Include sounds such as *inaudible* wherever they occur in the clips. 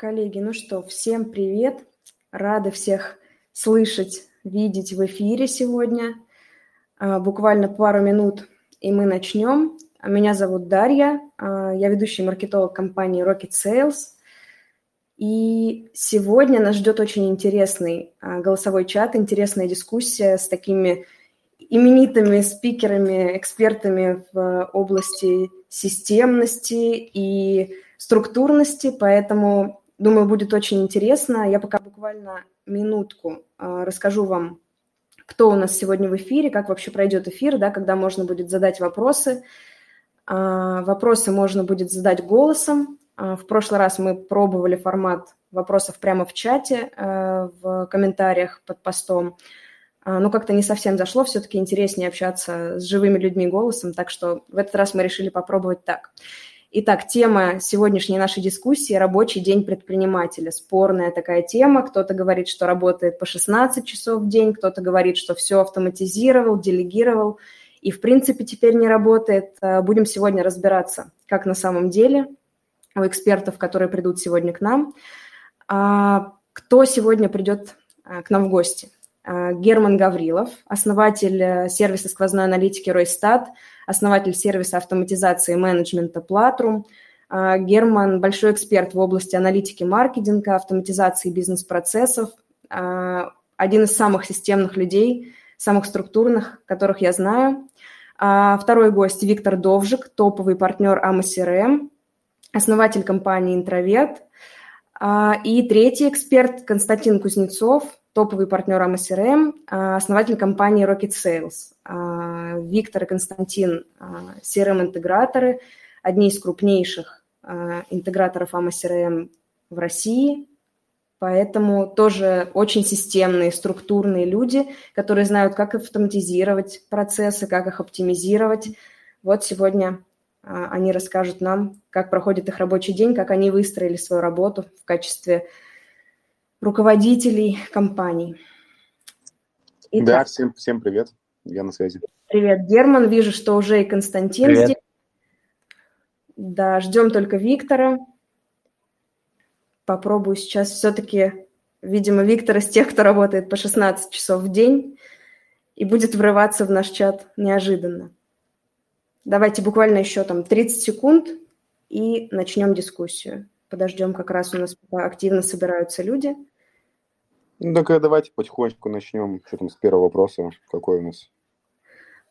Коллеги, ну что, всем привет. Рада всех слышать, видеть в эфире сегодня. А, буквально пару минут, и мы начнем. Меня зовут Дарья, а, я ведущий маркетолог компании Rocket Sales. И сегодня нас ждет очень интересный а, голосовой чат, интересная дискуссия с такими именитыми спикерами, экспертами в области системности и структурности, поэтому Думаю, будет очень интересно. Я пока буквально минутку э, расскажу вам, кто у нас сегодня в эфире, как вообще пройдет эфир, да, когда можно будет задать вопросы. Э, вопросы можно будет задать голосом. Э, в прошлый раз мы пробовали формат вопросов прямо в чате, в комментариях под постом. Но как-то не совсем зашло, все-таки интереснее общаться с живыми людьми голосом, так что в этот раз мы решили попробовать так. Итак, тема сегодняшней нашей дискуссии – рабочий день предпринимателя. Спорная такая тема. Кто-то говорит, что работает по 16 часов в день, кто-то говорит, что все автоматизировал, делегировал и, в принципе, теперь не работает. Э, будем сегодня разбираться, как на самом деле у экспертов, которые придут сегодня к нам. А, кто сегодня придет э, к нам в гости? Э, Герман Гаврилов, основатель сервиса сквозной аналитики Ройстат – основатель сервиса автоматизации и менеджмента Platrум. А, Герман – большой эксперт в области аналитики маркетинга, автоматизации бизнес-процессов, один из самых системных людей, самых структурных, которых я знаю. Второй гость – Виктор Довжик, топовый партнер amoCRM, основатель компании «Интроверт». И третий эксперт – Константин Кузнецов, топовый партнер amoCRM, основатель компании Rocket Sales. А, Виктор и Константин CRM-интеграторы, а, одни из крупнейших а, интеграторов amoCRM в России, Поэтому тоже очень системные, структурные люди, которые знают, как автоматизировать процессы, как их оптимизировать. Вот сегодня они расскажут нам, как проходит их рабочий день, как они выстроили свою работу в качестве руководителей компаний. Итак, да, всем, всем привет. Я на связи. Привет, Герман. Вижу, что уже и Константин Привет. здесь. Да, ждем только Виктора. Попробую сейчас все-таки, видимо, Виктор из тех, кто работает по 16 часов в день и будет врываться в наш чат неожиданно. Давайте буквально еще там 30 секунд и начнем дискуссию. Подождем, как раз у нас активно собираются люди. Ну, так давайте потихонечку начнем. Что там с первого вопроса? Какой у нас?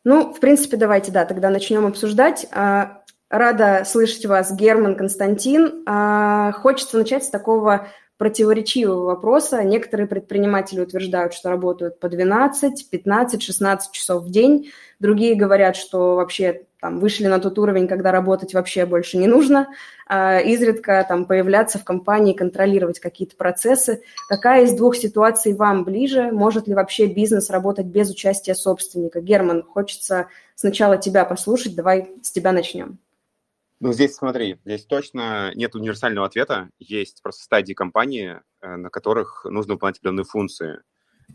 Ну, в принципе, давайте, да, тогда начнем обсуждать. А, рада слышать вас, Герман, Константин. А, хочется начать с такого противоречивого вопроса. Некоторые предприниматели утверждают, что работают по 12, 15, 16 часов в день. Другие говорят, что вообще там, вышли на тот уровень, когда работать вообще больше не нужно, а изредка там, появляться в компании, контролировать какие-то процессы. Какая из двух ситуаций вам ближе? Может ли вообще бизнес работать без участия собственника? Герман, хочется сначала тебя послушать, давай с тебя начнем. Ну, здесь смотри, здесь точно нет универсального ответа. Есть просто стадии компании, э, на которых нужно выполнять определенные функции.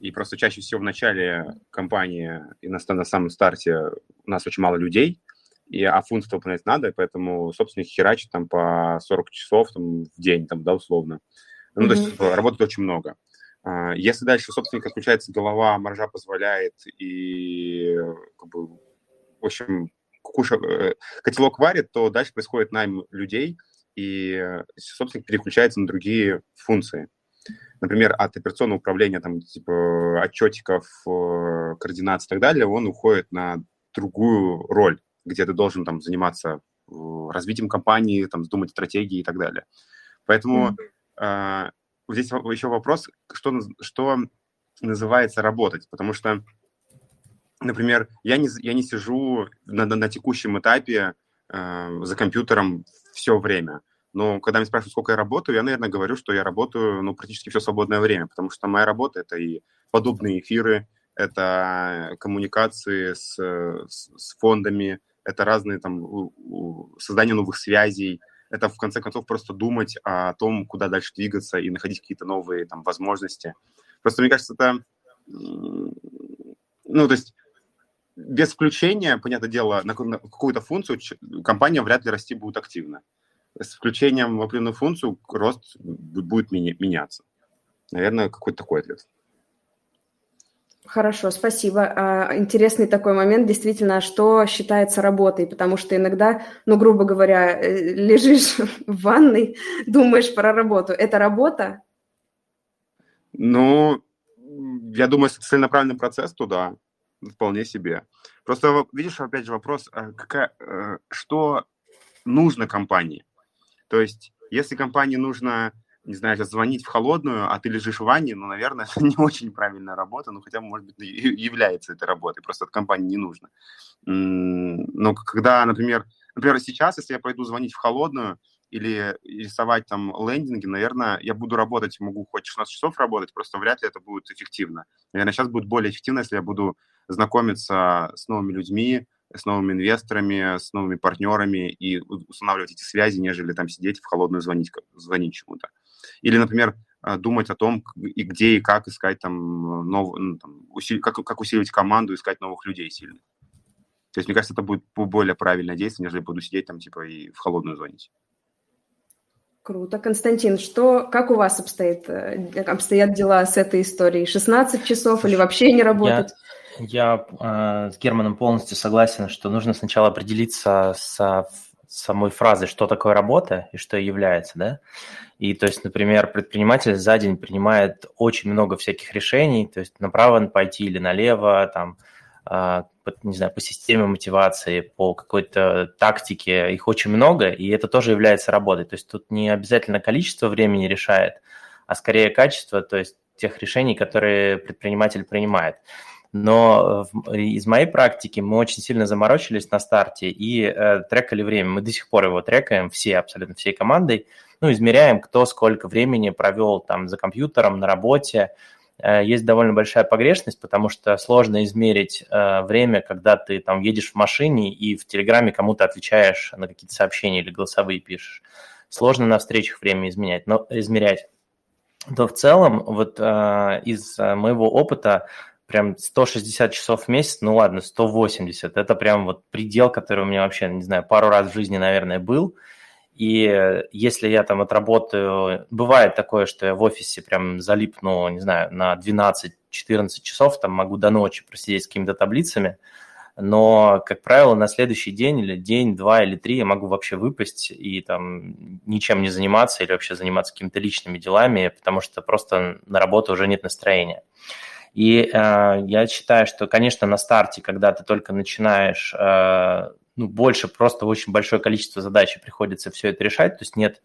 И просто чаще всего в начале компании и на, на самом старте у нас очень мало людей, и, а функции выполнять надо, поэтому собственник херачит там по 40 часов там, в день, там, да, условно. Ну, mm-hmm. то есть типа, работы очень много. А, если дальше собственника включается голова, маржа позволяет, и как бы, в общем, куша, э, котелок варит, то дальше происходит найм людей, и собственник переключается на другие функции. Например, от операционного управления, там, типа, отчетиков, э, координации и так далее, он уходит на другую роль, где ты должен там заниматься э, развитием компании, там, думать стратегии и так далее. Поэтому mm-hmm. э, здесь еще вопрос, что, что называется работать, потому что например, я не, я не сижу на, на, на текущем этапе э, за компьютером все время. Но когда меня спрашивают, сколько я работаю, я, наверное, говорю, что я работаю ну, практически все свободное время, потому что моя работа – это и подобные эфиры, это коммуникации с, с, с фондами, это разные там создание новых связей, это в конце концов просто думать о том, куда дальше двигаться и находить какие-то новые там возможности. Просто мне кажется, это ну, то есть без включения, понятное дело, на какую-то функцию компания вряд ли расти будет активно. с включением в определенную функцию рост будет меняться. Наверное, какой-то такой ответ. Хорошо, спасибо. А, интересный такой момент, действительно, что считается работой, потому что иногда, ну, грубо говоря, э, лежишь *laughs* в ванной, думаешь про работу. Это работа? Ну, я думаю, если целенаправленный процесс, то да, вполне себе. Просто, видишь, опять же вопрос, а какая, э, что нужно компании? То есть, если компании нужно не знаю, звонить в холодную, а ты лежишь в ванне, ну, наверное, *laughs* это не очень правильная работа, ну, хотя, может быть, является этой работой, просто от компании не нужно. Но когда, например, например, сейчас, если я пойду звонить в холодную или рисовать там лендинги, наверное, я буду работать, могу хоть 16 часов работать, просто вряд ли это будет эффективно. Наверное, сейчас будет более эффективно, если я буду знакомиться с новыми людьми, с новыми инвесторами, с новыми партнерами и устанавливать эти связи, нежели там сидеть в холодную звонить, звонить чему-то. Или, например, а, думать о том, и где и как искать там, нов, ну, там усили, как, как усиливать команду, искать новых людей сильных. То есть, мне кажется, это будет более правильное действие, нежели буду сидеть там, типа, и в холодную звонить. Круто. Константин, что, как у вас обстоит, э, обстоят дела с этой историей? 16 часов или вообще не работать? Я, я э, с Германом полностью согласен, что нужно сначала определиться с самой фразой, что такое работа и что является, да. И то есть, например, предприниматель за день принимает очень много всяких решений, то есть направо пойти или налево, там, а, не знаю, по системе мотивации, по какой-то тактике, их очень много, и это тоже является работой. То есть тут не обязательно количество времени решает, а скорее качество, то есть тех решений, которые предприниматель принимает. Но из моей практики мы очень сильно заморочились на старте и э, трекали время. Мы до сих пор его трекаем, все, абсолютно всей командой. Ну, измеряем, кто сколько времени провел там за компьютером, на работе. Э, есть довольно большая погрешность, потому что сложно измерить э, время, когда ты там едешь в машине и в Телеграме кому-то отвечаешь на какие-то сообщения или голосовые пишешь. Сложно на встречах время изменять, но измерять. То в целом, вот э, из моего опыта прям 160 часов в месяц, ну ладно, 180, это прям вот предел, который у меня вообще, не знаю, пару раз в жизни, наверное, был. И если я там отработаю, бывает такое, что я в офисе прям залипну, не знаю, на 12-14 часов, там могу до ночи просидеть с какими-то таблицами, но, как правило, на следующий день или день, два или три я могу вообще выпасть и там ничем не заниматься или вообще заниматься какими-то личными делами, потому что просто на работу уже нет настроения. И э, я считаю, что, конечно, на старте, когда ты только начинаешь, э, ну, больше просто очень большое количество задач приходится все это решать, то есть нет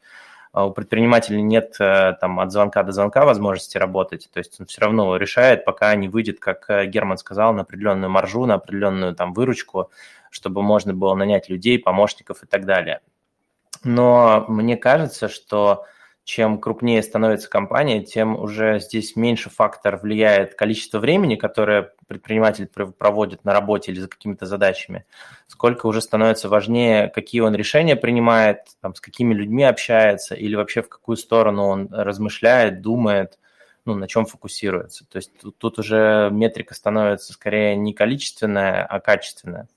э, у предпринимателя нет э, там от звонка до звонка возможности работать, то есть он все равно решает, пока не выйдет, как э, Герман сказал, на определенную маржу, на определенную там выручку, чтобы можно было нанять людей, помощников и так далее. Но мне кажется, что чем крупнее становится компания, тем уже здесь меньше фактор влияет количество времени, которое предприниматель проводит на работе или за какими-то задачами, сколько уже становится важнее, какие он решения принимает, там, с какими людьми общается или вообще в какую сторону он размышляет, думает, ну, на чем фокусируется. То есть тут, тут уже метрика становится скорее не количественная, а качественная.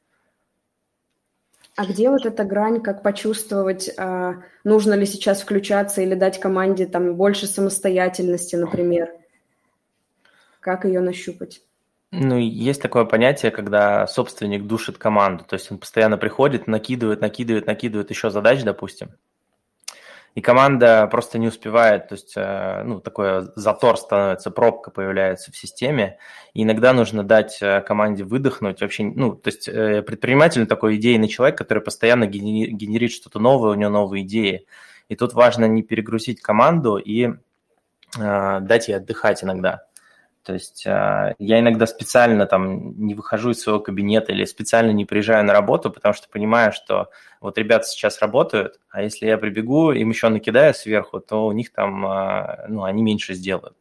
А где вот эта грань, как почувствовать, а, нужно ли сейчас включаться или дать команде там больше самостоятельности, например? Как ее нащупать? Ну, есть такое понятие, когда собственник душит команду, то есть он постоянно приходит, накидывает, накидывает, накидывает еще задач, допустим, и команда просто не успевает, то есть, э, ну, такой затор становится, пробка появляется в системе, и иногда нужно дать э, команде выдохнуть. Вообще, ну, то есть э, предприниматель такой идейный человек, который постоянно генерит что-то новое, у него новые идеи, и тут важно не перегрузить команду и дать ей отдыхать иногда. То есть э, я иногда специально там не выхожу из своего кабинета или специально не приезжаю на работу, потому что понимаю, что вот ребята сейчас работают, а если я прибегу, им еще накидаю сверху, то у них там, э, ну, они меньше сделают.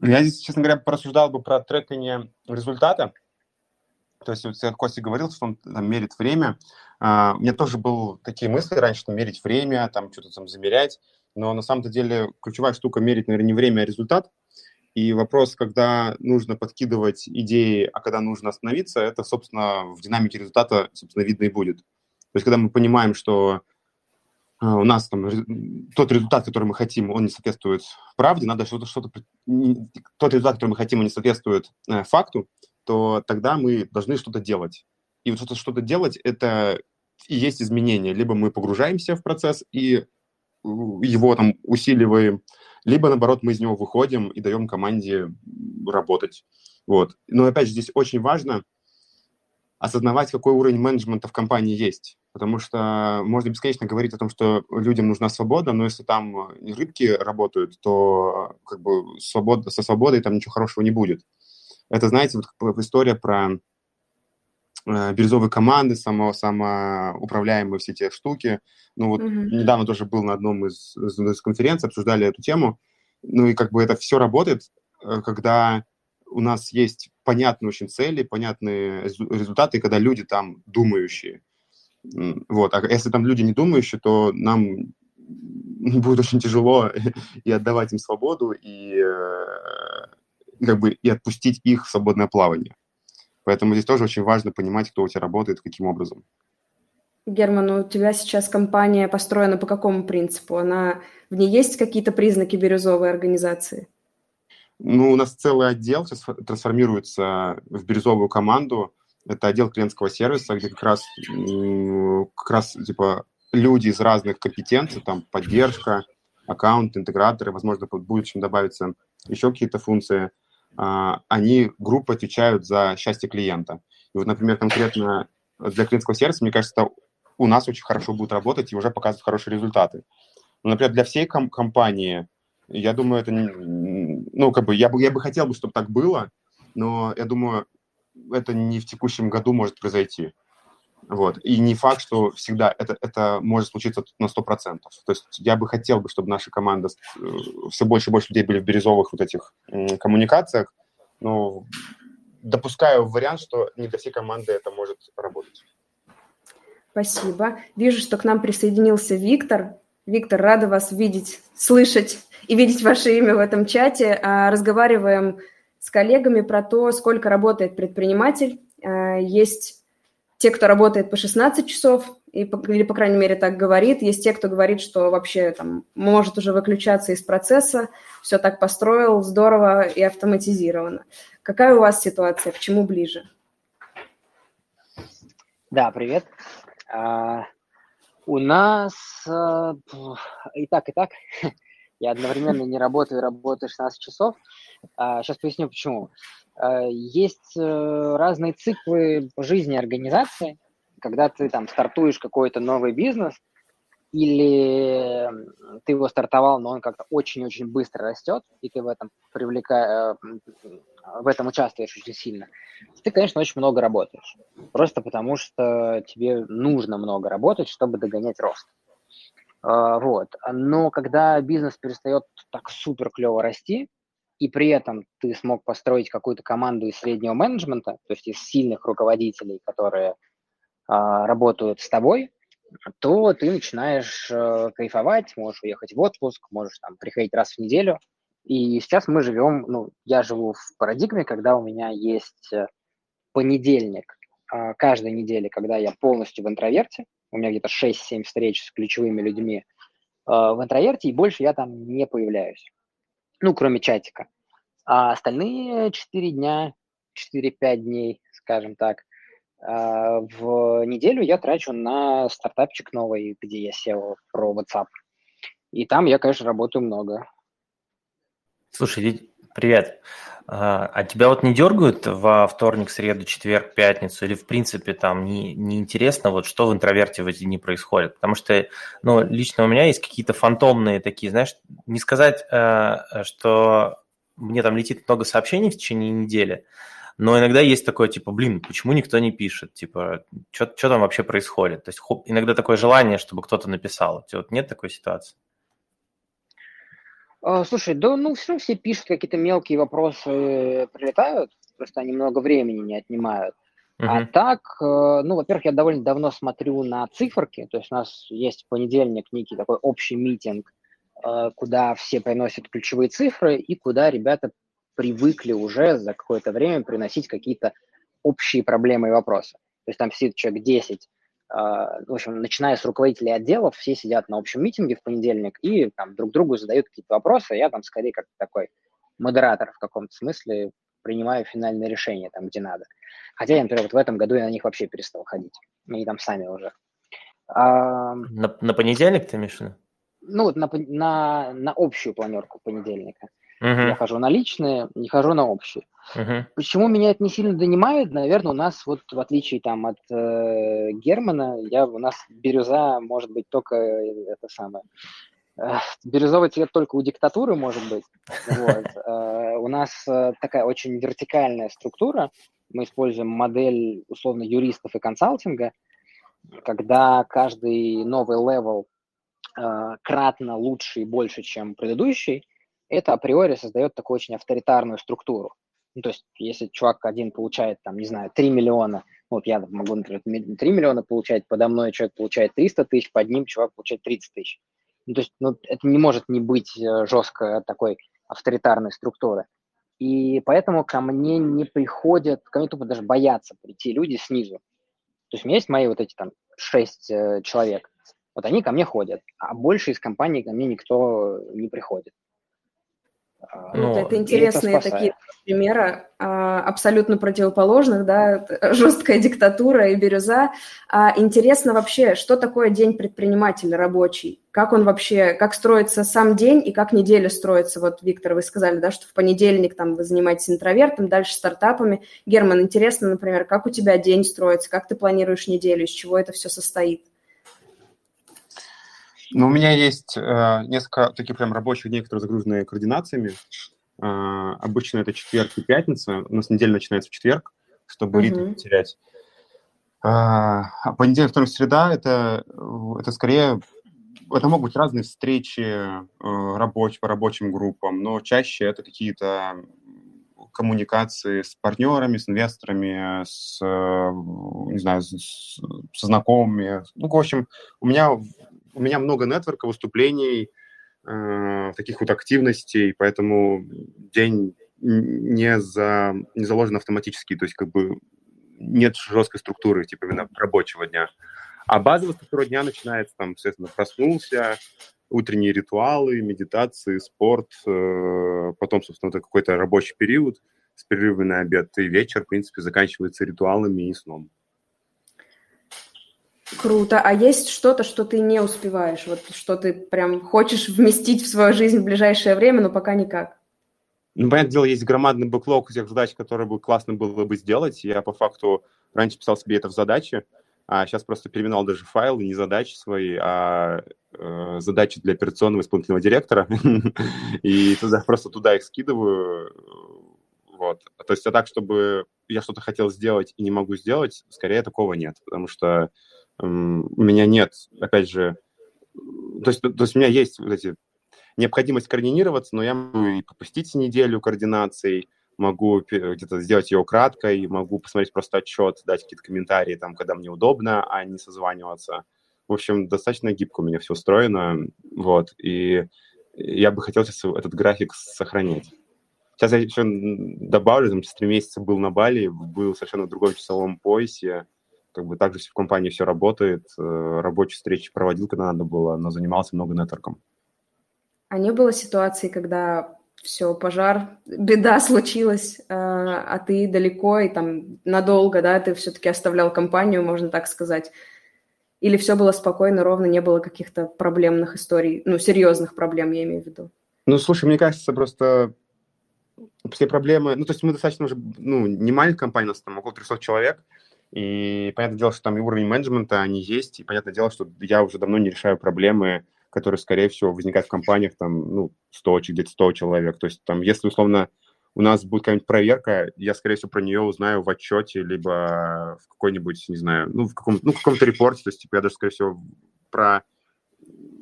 Я здесь, честно говоря, порассуждал бы про трекание результата. То есть, вот Костя говорил, что он там мерит время. Uh, у меня тоже были такие мысли раньше, что мерить время, там что-то там замерять. Но на самом-то деле ключевая штука мерить, наверное, не время, а результат. И вопрос, когда нужно подкидывать идеи, а когда нужно остановиться, это, собственно, в динамике результата, собственно, видно и будет. То есть, когда мы понимаем, что а, у нас там тот результат, который мы хотим, он не соответствует правде, надо что-то, что-то, тот результат, который мы хотим, он не соответствует э, факту, то тогда мы должны что-то делать. И вот что-то, что-то делать, это и есть изменение. Либо мы погружаемся в процесс и его там усиливаем, либо, наоборот, мы из него выходим и даем команде работать. Вот. Но, опять же, здесь очень важно осознавать, какой уровень менеджмента в компании есть. Потому что можно бесконечно говорить о том, что людям нужна свобода, но если там рыбки работают, то как бы свобода, со свободой там ничего хорошего не будет. Это, знаете, вот история про э, бирюзовые команды, само, самоуправляемые все эти штуки. Ну вот mm-hmm. недавно тоже был на одном из, из конференций, обсуждали эту тему. Ну и как бы это все работает, э, когда у нас есть понятные очень цели, понятные результаты, когда люди там думающие. Вот. А если там люди не думающие, то нам *laughs* будет очень тяжело *laughs* и отдавать им свободу, и э, как бы и отпустить их в свободное плавание. Поэтому здесь тоже очень важно понимать, кто у тебя работает, каким образом. Герман, у тебя сейчас компания построена по какому принципу? Она в ней есть какие-то признаки бирюзовой организации? Ну, у нас целый отдел сейчас трансформируется в бирюзовую команду. Это отдел клиентского сервиса, где как раз, как раз типа люди из разных компетенций, там поддержка, аккаунт, интеграторы, возможно, в будущем добавятся еще какие-то функции. А, они, группы, отвечают за счастье клиента. И вот, например, конкретно для клиентского сервиса, мне кажется, это у нас очень хорошо будет работать и уже показывать хорошие результаты. Но, например, для всей ком- компании я думаю, это, ну, как бы, я бы, я бы хотел бы, чтобы так было, но я думаю, это не в текущем году может произойти. Вот. И не факт, что всегда это, это может случиться на 100%. То есть я бы хотел, бы, чтобы наша команда, э, все больше и больше людей были в бирюзовых вот этих коммуникациях, но допускаю вариант, что не для всей команды это может работать. Спасибо. Вижу, что к нам присоединился Виктор. Виктор, рада вас видеть, слышать и видеть ваше имя в этом чате. А, разговариваем с коллегами про то, сколько работает предприниматель. А, есть те, кто работает по 16 часов, или, по крайней мере, так говорит. Есть те, кто говорит, что вообще там может уже выключаться из процесса, все так построил, здорово и автоматизировано. Какая у вас ситуация, к чему ближе? Да, привет. А, у нас э, и так, и так. *laughs* Я одновременно не работаю и работаю 16 часов. Сейчас поясню, почему. А, есть э, разные циклы жизни организации, когда ты там стартуешь какой-то новый бизнес, или ты его стартовал, но он как-то очень-очень быстро растет, и ты в этом привлекаешь, э, в этом участвуешь очень сильно, ты, конечно, очень много работаешь. Просто потому, что тебе нужно много работать, чтобы догонять рост. А, вот. Но когда бизнес перестает так супер клево расти, и при этом ты смог построить какую-то команду из среднего менеджмента, то есть из сильных руководителей, которые а, работают с тобой, то ты начинаешь э, кайфовать, можешь уехать в отпуск, можешь там приходить раз в неделю. И сейчас мы живем, ну, я живу в парадигме, когда у меня есть э, понедельник э, каждой недели, когда я полностью в интроверте, у меня где-то 6-7 встреч с ключевыми людьми э, в интроверте, и больше я там не появляюсь. Ну, кроме чатика. А остальные 4 дня, 4-5 дней, скажем так, а, в неделю я трачу на стартапчик новый, где я сел про WhatsApp. И там я, конечно, работаю много. Слушай, привет. А, а тебя вот не дергают во вторник, среду, четверг, пятницу? Или, в принципе, там не, не интересно, вот что в интроверте в эти дни происходит? Потому что, ну, лично у меня есть какие-то фантомные такие, знаешь, не сказать, э, что мне там летит много сообщений в течение недели, но иногда есть такое, типа, блин, почему никто не пишет? Типа, что там вообще происходит? То есть иногда такое желание, чтобы кто-то написал. У тебя вот нет такой ситуации? А, слушай, да ну все, все пишут, какие-то мелкие вопросы прилетают, просто они много времени не отнимают. Uh-huh. А так, э, ну, во-первых, я довольно давно смотрю на циферки, то есть у нас есть в понедельник некий такой общий митинг, э, куда все приносят ключевые цифры и куда ребята привыкли уже за какое-то время приносить какие-то общие проблемы и вопросы. То есть там сидит человек 10 в общем, начиная с руководителей отделов, все сидят на общем митинге в понедельник и там друг другу задают какие-то вопросы, я там скорее как такой модератор в каком-то смысле принимаю финальное решение там, где надо. Хотя я, например, вот в этом году я на них вообще перестал ходить. Они там сами уже. А, на, на понедельник ты имеешь Ну, вот на, на, на общую планерку понедельника. Uh-huh. Я хожу на личные, не хожу на общие. Uh-huh. Почему меня это не сильно донимает? Наверное, у нас вот в отличие там от э, Германа, я, у нас бирюза может быть только это самое. Э, бирюзовый цвет только у диктатуры может быть. Вот. Э, у нас э, такая очень вертикальная структура. Мы используем модель условно юристов и консалтинга, когда каждый новый level кратно лучше и больше, чем предыдущий – это априори создает такую очень авторитарную структуру. Ну, то есть, если чувак один получает, там, не знаю, 3 миллиона, вот я могу, например, 3 миллиона получать, подо мной человек получает 300 тысяч, под ним чувак получает 30 тысяч. Ну, то есть, ну, это не может не быть э, жестко такой авторитарной структуры. И поэтому ко мне не приходят, ко мне тупо даже боятся прийти люди снизу. То есть у меня есть мои вот эти там шесть э, человек, вот они ко мне ходят, а больше из компании ко мне никто не приходит. Ну, это интересные это такие примеры, а, абсолютно противоположных, да, *laughs* жесткая диктатура и бирюза. А интересно вообще, что такое день предпринимателя рабочий? Как он вообще, как строится сам день и как неделя строится? Вот, Виктор, вы сказали, да, что в понедельник там вы занимаетесь интровертом, дальше стартапами. Герман, интересно, например, как у тебя день строится, как ты планируешь неделю, из чего это все состоит? Ну, у меня есть э, несколько таких прям рабочих дней, которые загружены координациями. Э, обычно это четверг и пятница. У нас неделя начинается в четверг, чтобы mm-hmm. ритм не терять. А, а понедельник, вторник, среда это, это скорее это могут быть разные встречи э, рабоч, по рабочим группам, но чаще это какие-то коммуникации с партнерами, с инвесторами, с, э, не знаю, с, со знакомыми. Ну, в общем, у меня у меня много нетворка, выступлений, э, таких вот активностей, поэтому день не, за, не заложен автоматически, то есть как бы нет жесткой структуры, типа именно рабочего дня. А базовая структура дня начинается там, соответственно, проснулся, утренние ритуалы, медитации, спорт, э, потом, собственно, это какой-то рабочий период с перерывами на обед, и вечер, в принципе, заканчивается ритуалами и сном. Круто. А есть что-то, что ты не успеваешь? Вот что ты прям хочешь вместить в свою жизнь в ближайшее время, но пока никак? Ну, понятное дело, есть громадный бэклог тех задач, которые бы классно было бы сделать. Я по факту раньше писал себе это в задачи, а сейчас просто переименовал даже файлы, не задачи свои, а э, задачи для операционного исполнительного директора. *laughs* И туда, просто туда их скидываю. Вот. То есть, а так, чтобы я что-то хотел сделать и не могу сделать, скорее такого нет, потому что у меня нет, опять же, то есть, то есть у меня есть вот эти необходимость координироваться, но я могу и попустить неделю координацией, могу где-то сделать ее краткой, могу посмотреть просто отчет, дать какие-то комментарии там, когда мне удобно, а не созваниваться. В общем, достаточно гибко у меня все устроено, вот, и я бы хотел сейчас этот график сохранить. Сейчас я еще добавлю, там, через три месяца был на Бали, был совершенно в другом часовом поясе, как бы также в компании все работает, э, рабочие встречи проводил, когда надо было, но занимался много нетворком. А не было ситуации, когда все, пожар, беда случилась, э, а ты далеко и там надолго, да, ты все-таки оставлял компанию, можно так сказать. Или все было спокойно, ровно, не было каких-то проблемных историй, ну, серьезных проблем, я имею в виду? Ну, слушай, мне кажется, просто все проблемы, ну, то есть мы достаточно уже, ну, не маленькая компания, у нас там около 300 человек, и понятное дело, что там и уровень менеджмента, они есть, и понятное дело, что я уже давно не решаю проблемы, которые, скорее всего, возникают в компаниях, там, ну, 100, где-то 100 человек. То есть, там, если, условно, у нас будет какая-нибудь проверка, я, скорее всего, про нее узнаю в отчете, либо в какой-нибудь, не знаю, ну, в, каком, ну, в каком-то репорте, то есть, типа, я даже, скорее всего, про,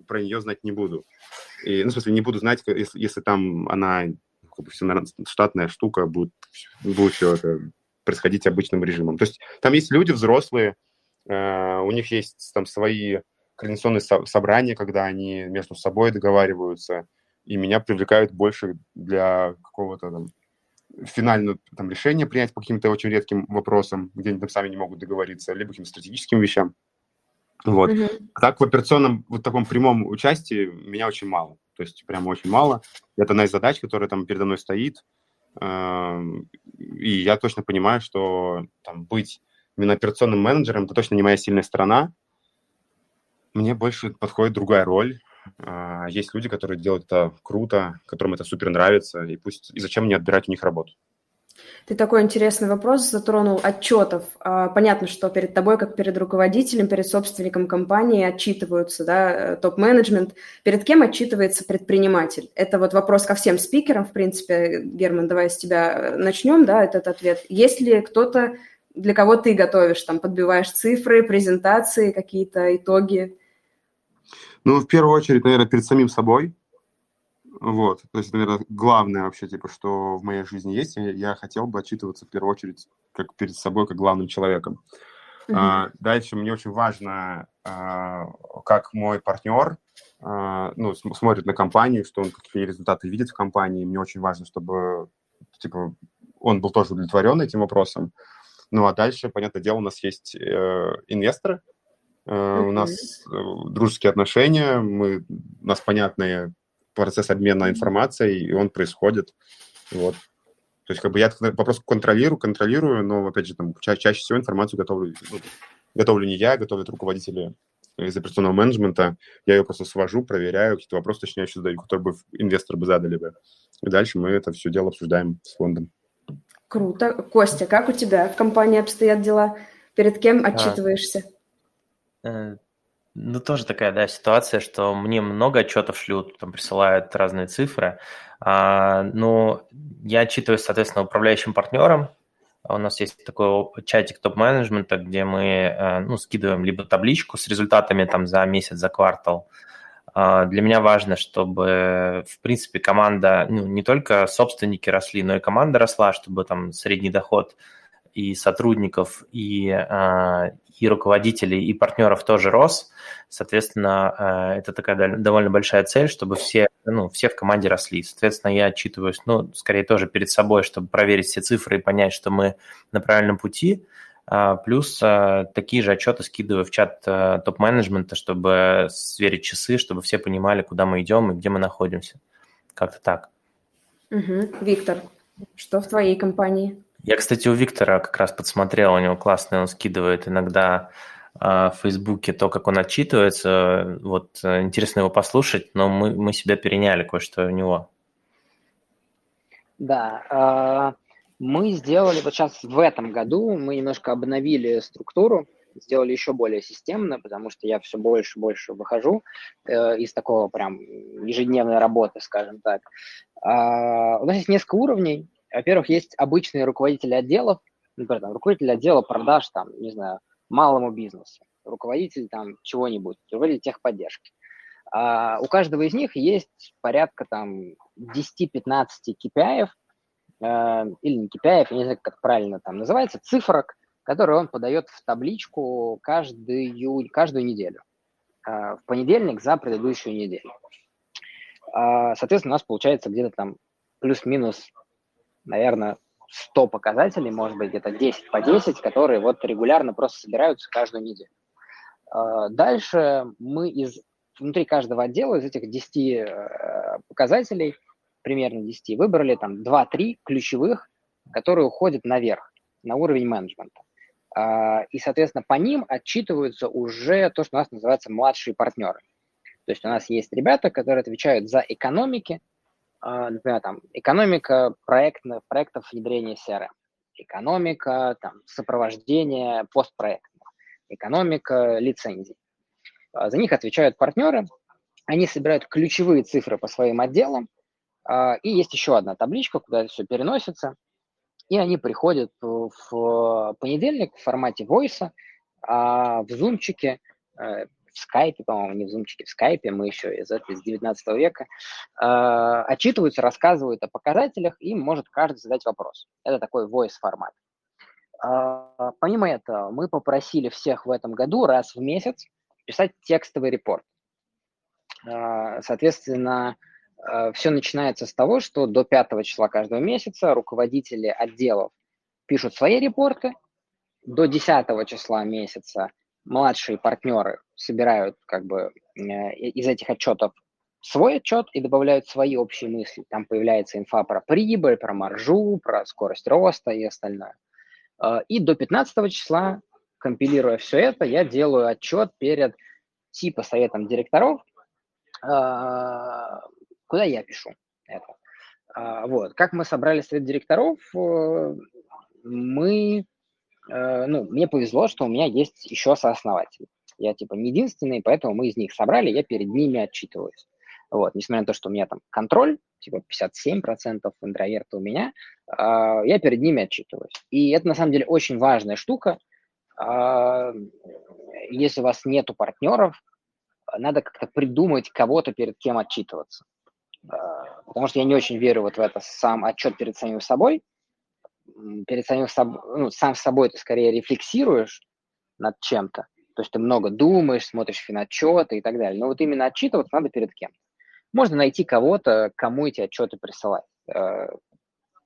про нее знать не буду. И, ну, в смысле, не буду знать, если, если там она, как бы, все, штатная штука, будет, будет все это происходить обычным режимом. То есть там есть люди взрослые, э, у них есть там свои координационные со- собрания, когда они между собой договариваются, и меня привлекают больше для какого-то там финального там, решения принять по каким-то очень редким вопросам, где они там сами не могут договориться, либо каким-то стратегическим вещам. Вот. Mm-hmm. Так в операционном, вот таком прямом участии меня очень мало. То есть прям очень мало. Это одна из задач, которая там передо мной стоит. Эм, и я точно понимаю, что там быть именно операционным менеджером – это точно не моя сильная сторона. Мне больше подходит другая роль. А, есть люди, которые делают это круто, которым это супер нравится, и пусть и зачем мне отбирать у них работу. Ты такой интересный вопрос затронул отчетов. А, понятно, что перед тобой, как перед руководителем, перед собственником компании отчитываются, да, э, топ-менеджмент. Перед кем отчитывается предприниматель? Это вот вопрос ко всем спикерам, в принципе. Герман, давай с тебя э, начнем, да, этот ответ. Есть ли кто-то, для кого ты готовишь, там, подбиваешь цифры, презентации, какие-то итоги? Ну, в первую очередь, наверное, перед самим собой, вот, то есть, наверное, главное вообще, типа, что в моей жизни есть, я хотел бы отчитываться в первую очередь как перед собой, как главным человеком. Mm-hmm. А, дальше мне очень важно, а, как мой партнер а, ну, смотрит на компанию, что он какие результаты видит в компании. Мне очень важно, чтобы типа, он был тоже удовлетворен этим вопросом. Ну а дальше, понятное дело, у нас есть э, инвесторы, э, mm-hmm. у нас э, дружеские отношения, мы, у нас понятные процесс обмена информацией, и он происходит. Вот. То есть как бы я вопрос контролирую, контролирую, но, опять же, там, ча- чаще всего информацию готовлю, ну, готовлю не я, готовят руководители из операционного менеджмента. Я ее просто свожу, проверяю, какие-то вопросы уточняющие задаю, которые бы инвесторы бы задали бы. И дальше мы это все дело обсуждаем с фондом. Круто. Костя, как у тебя в компании обстоят дела? Перед кем отчитываешься? А, ну, тоже такая, да, ситуация, что мне много отчетов шлют, там присылают разные цифры. А, ну, я отчитываюсь, соответственно, управляющим партнером. У нас есть такой чатик топ-менеджмента, где мы э, ну, скидываем либо табличку с результатами там за месяц, за квартал. А, для меня важно, чтобы, в принципе, команда, ну, не только собственники росли, но и команда росла, чтобы там средний доход и сотрудников, и, а, и руководителей, и партнеров тоже рос. Соответственно, а, это такая довольно большая цель, чтобы все, ну, все в команде росли. Соответственно, я отчитываюсь, ну, скорее тоже перед собой, чтобы проверить все цифры и понять, что мы на правильном пути. А, плюс такие же отчеты скидываю в чат топ-менеджмента, чтобы сверить часы, чтобы все понимали, куда мы идем и где мы находимся. Как-то так. Угу. Виктор, что в твоей компании? Я, кстати, у Виктора как раз подсмотрел, у него классный, он скидывает иногда а, в Фейсбуке то, как он отчитывается. Вот э, интересно его послушать, но мы, мы себя переняли кое-что у него. Да, а, мы сделали, вот сейчас в этом году мы немножко обновили структуру, сделали еще более системно, потому что я все больше и больше выхожу э, из такого прям ежедневной работы, скажем так. А, у нас есть несколько уровней, во-первых, есть обычные руководители отделов, например, там, руководитель отдела продаж, там, не знаю, малому бизнесу, руководитель там чего-нибудь, руководитель техподдержки. А у каждого из них есть порядка там 10-15 KPI, э, или не KPI, я не знаю, как правильно там называется, цифрок, которые он подает в табличку каждую, каждую неделю. Э, в понедельник за предыдущую неделю. Э, соответственно, у нас получается где-то там плюс-минус наверное, 100 показателей, может быть, где-то 10 по 10, которые вот регулярно просто собираются каждую неделю. А, дальше мы из внутри каждого отдела из этих 10 э, показателей, примерно 10, выбрали там 2-3 ключевых, которые уходят наверх, на уровень менеджмента. А, и, соответственно, по ним отчитываются уже то, что у нас называется младшие партнеры. То есть у нас есть ребята, которые отвечают за экономики, например, там, экономика проектных, проектов внедрения CRM, экономика там, сопровождения постпроектного, экономика лицензий. А, за них отвечают партнеры, они собирают ключевые цифры по своим отделам, а, и есть еще одна табличка, куда это все переносится, и они приходят в понедельник в формате войса, в зумчике, э, в скайпе, по-моему, не в зумчике, в скайпе, мы еще из, из 19 века, э, отчитываются, рассказывают о показателях, и может каждый задать вопрос. Это такой voice формат. Э, помимо этого, мы попросили всех в этом году раз в месяц писать текстовый репорт. Э, соответственно, э, все начинается с того, что до 5 числа каждого месяца руководители отделов пишут свои репорты, до 10 числа месяца младшие партнеры собирают как бы из этих отчетов свой отчет и добавляют свои общие мысли. Там появляется инфа про прибыль, про маржу, про скорость роста и остальное. И до 15 числа, компилируя все это, я делаю отчет перед типа советом директоров, куда я пишу это. Вот. Как мы собрали совет директоров, э, мы, э, ну, мне повезло, что у меня есть еще сооснователи. Я типа не единственный, поэтому мы из них собрали, я перед ними отчитываюсь. Вот, несмотря на то, что у меня там контроль, типа 57% интроверта у меня, э, я перед ними отчитываюсь. И это на самом деле очень важная штука. Э, если у вас нету партнеров, надо как-то придумать кого-то, перед кем отчитываться. Э, потому что я не очень верю вот в это сам отчет перед самим собой. Перед самим собой, ну, сам собой ты скорее рефлексируешь над чем-то. То есть ты много думаешь, смотришь финотчеты и так далее. Но вот именно отчитываться надо перед кем-то. Можно найти кого-то, кому эти отчеты присылать. Э,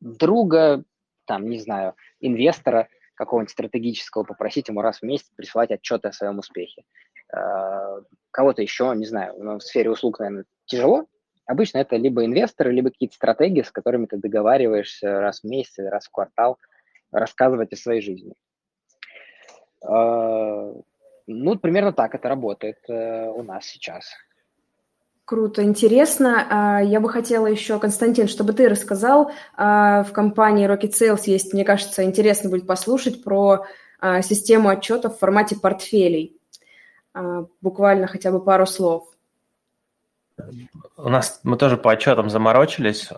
друга, там, не знаю, инвестора какого-нибудь стратегического, попросить ему раз в месяц присылать отчеты о своем успехе. Э, кого-то еще, не знаю, ну, в сфере услуг, наверное, тяжело. Обычно это либо инвесторы, либо какие-то стратегии, с которыми ты договариваешься раз в месяц раз в квартал рассказывать о своей жизни. Э, ну, примерно так это работает у нас сейчас. Круто, интересно. А, я бы хотела еще, Константин, чтобы ты рассказал, а, в компании Rocket Sales есть, мне кажется, интересно будет послушать про а, систему отчетов в формате портфелей. Буквально хотя бы пару слов. У нас мы тоже по отчетам заморочились.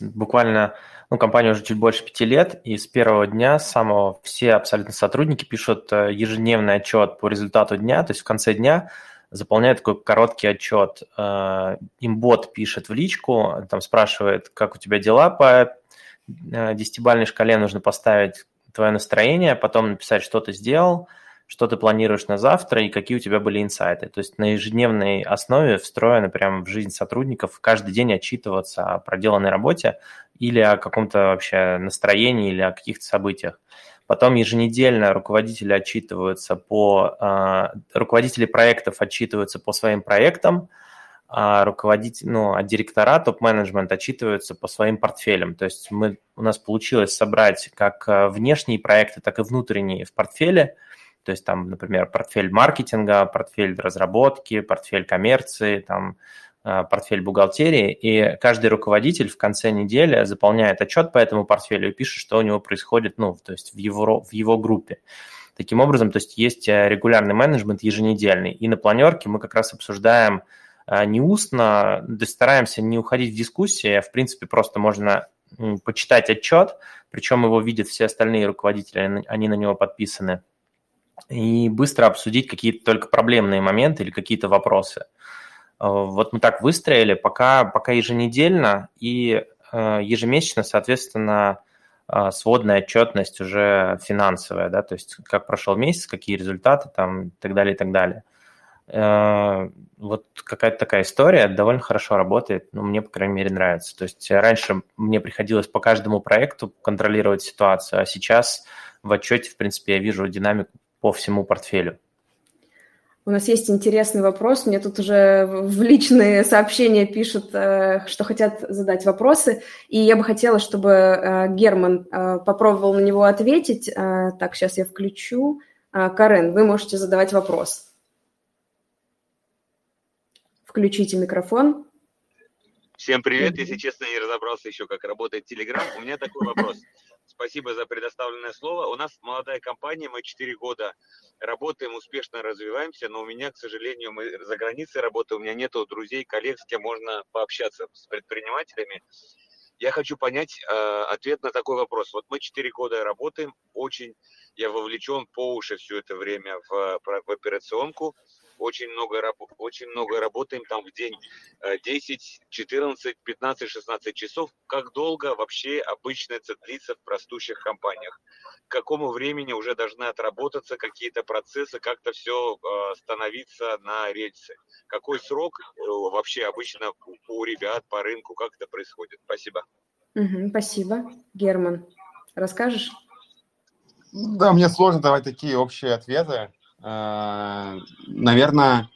Буквально, ну, компания уже чуть больше пяти лет, и с первого дня самого все абсолютно сотрудники пишут ежедневный отчет по результату дня, то есть в конце дня – заполняет такой короткий отчет. Э, имбот пишет в личку, там спрашивает, как у тебя дела по э, десятибальной шкале, нужно поставить твое настроение, потом написать, что ты сделал, что ты планируешь на завтра и какие у тебя были инсайты. То есть на ежедневной основе встроено прямо в жизнь сотрудников каждый день отчитываться о проделанной работе или о каком-то вообще настроении или о каких-то событиях. Потом еженедельно руководители отчитываются по... А, руководители проектов отчитываются по своим проектам, а руководитель, ну, а директора, топ-менеджмент отчитываются по своим портфелям. То есть мы, у нас получилось собрать как а, внешние проекты, так и внутренние в портфеле. То есть там, например, портфель маркетинга, портфель разработки, портфель коммерции, там, Э, портфель бухгалтерии, и каждый руководитель в конце недели заполняет отчет по этому портфелю и пишет, что у него происходит, ну, то есть в его, в его группе. Таким образом, то есть есть э, регулярный менеджмент еженедельный, и на планерке мы как раз обсуждаем э, не устно, то есть стараемся не уходить в дискуссии, в принципе просто можно почитать отчет, причем его видят все остальные руководители, они на него подписаны, и быстро обсудить какие-то только проблемные моменты или какие-то вопросы. Э, вот мы так выстроили, пока, пока еженедельно и э, ежемесячно, соответственно, э, сводная отчетность уже финансовая, да, то есть как прошел месяц, какие результаты там и так далее, и так далее. Вот какая-то такая история довольно хорошо работает, ну, мне, по крайней мере, нравится. То есть раньше мне приходилось по каждому проекту контролировать ситуацию, а сейчас в отчете, в принципе, я вижу динамику по всему портфелю. У нас есть интересный вопрос. Мне тут уже в личные сообщения пишут, э, что хотят задать вопросы. И я бы хотела, чтобы э, Герман э, попробовал на него ответить. Так, сейчас я включу. Карен, вы можете задавать вопрос. Включите микрофон. Всем привет. Если честно, не разобрался еще, как работает Telegram. У меня такой вопрос. Спасибо за предоставленное слово. У нас молодая компания, мы 4 года работаем, успешно развиваемся, но у меня, к сожалению, мы за границей работаем, у меня нет друзей, коллег, с кем можно пообщаться с предпринимателями. Я хочу понять э, ответ на такой вопрос. Вот мы 4 года работаем, очень я вовлечен по уши все это время в, в операционку очень много, очень много работаем там в день, 10, 14, 15, 16 часов. Как долго вообще обычно это длится в простущих компаниях? К какому времени уже должны отработаться какие-то процессы, как-то все э, становиться на рельсы? Какой срок э, вообще обычно у ребят по рынку, как это происходит? Спасибо. Угу, спасибо. Герман, расскажешь? Да, мне сложно давать такие общие ответы. Наверное,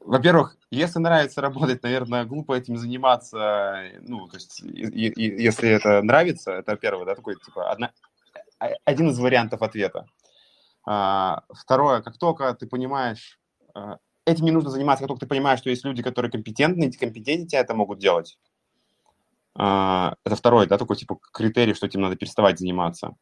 во-первых, если нравится работать, наверное, глупо этим заниматься. Ну, то есть, и, и, если это нравится, это первое, да, такой, типа, одна, один из вариантов ответа. А, второе, как только ты понимаешь, а, этим не нужно заниматься, как только ты понимаешь, что есть люди, которые компетентны, эти компетентны это могут делать. А, это второй, да, такой типа критерий, что этим надо переставать заниматься.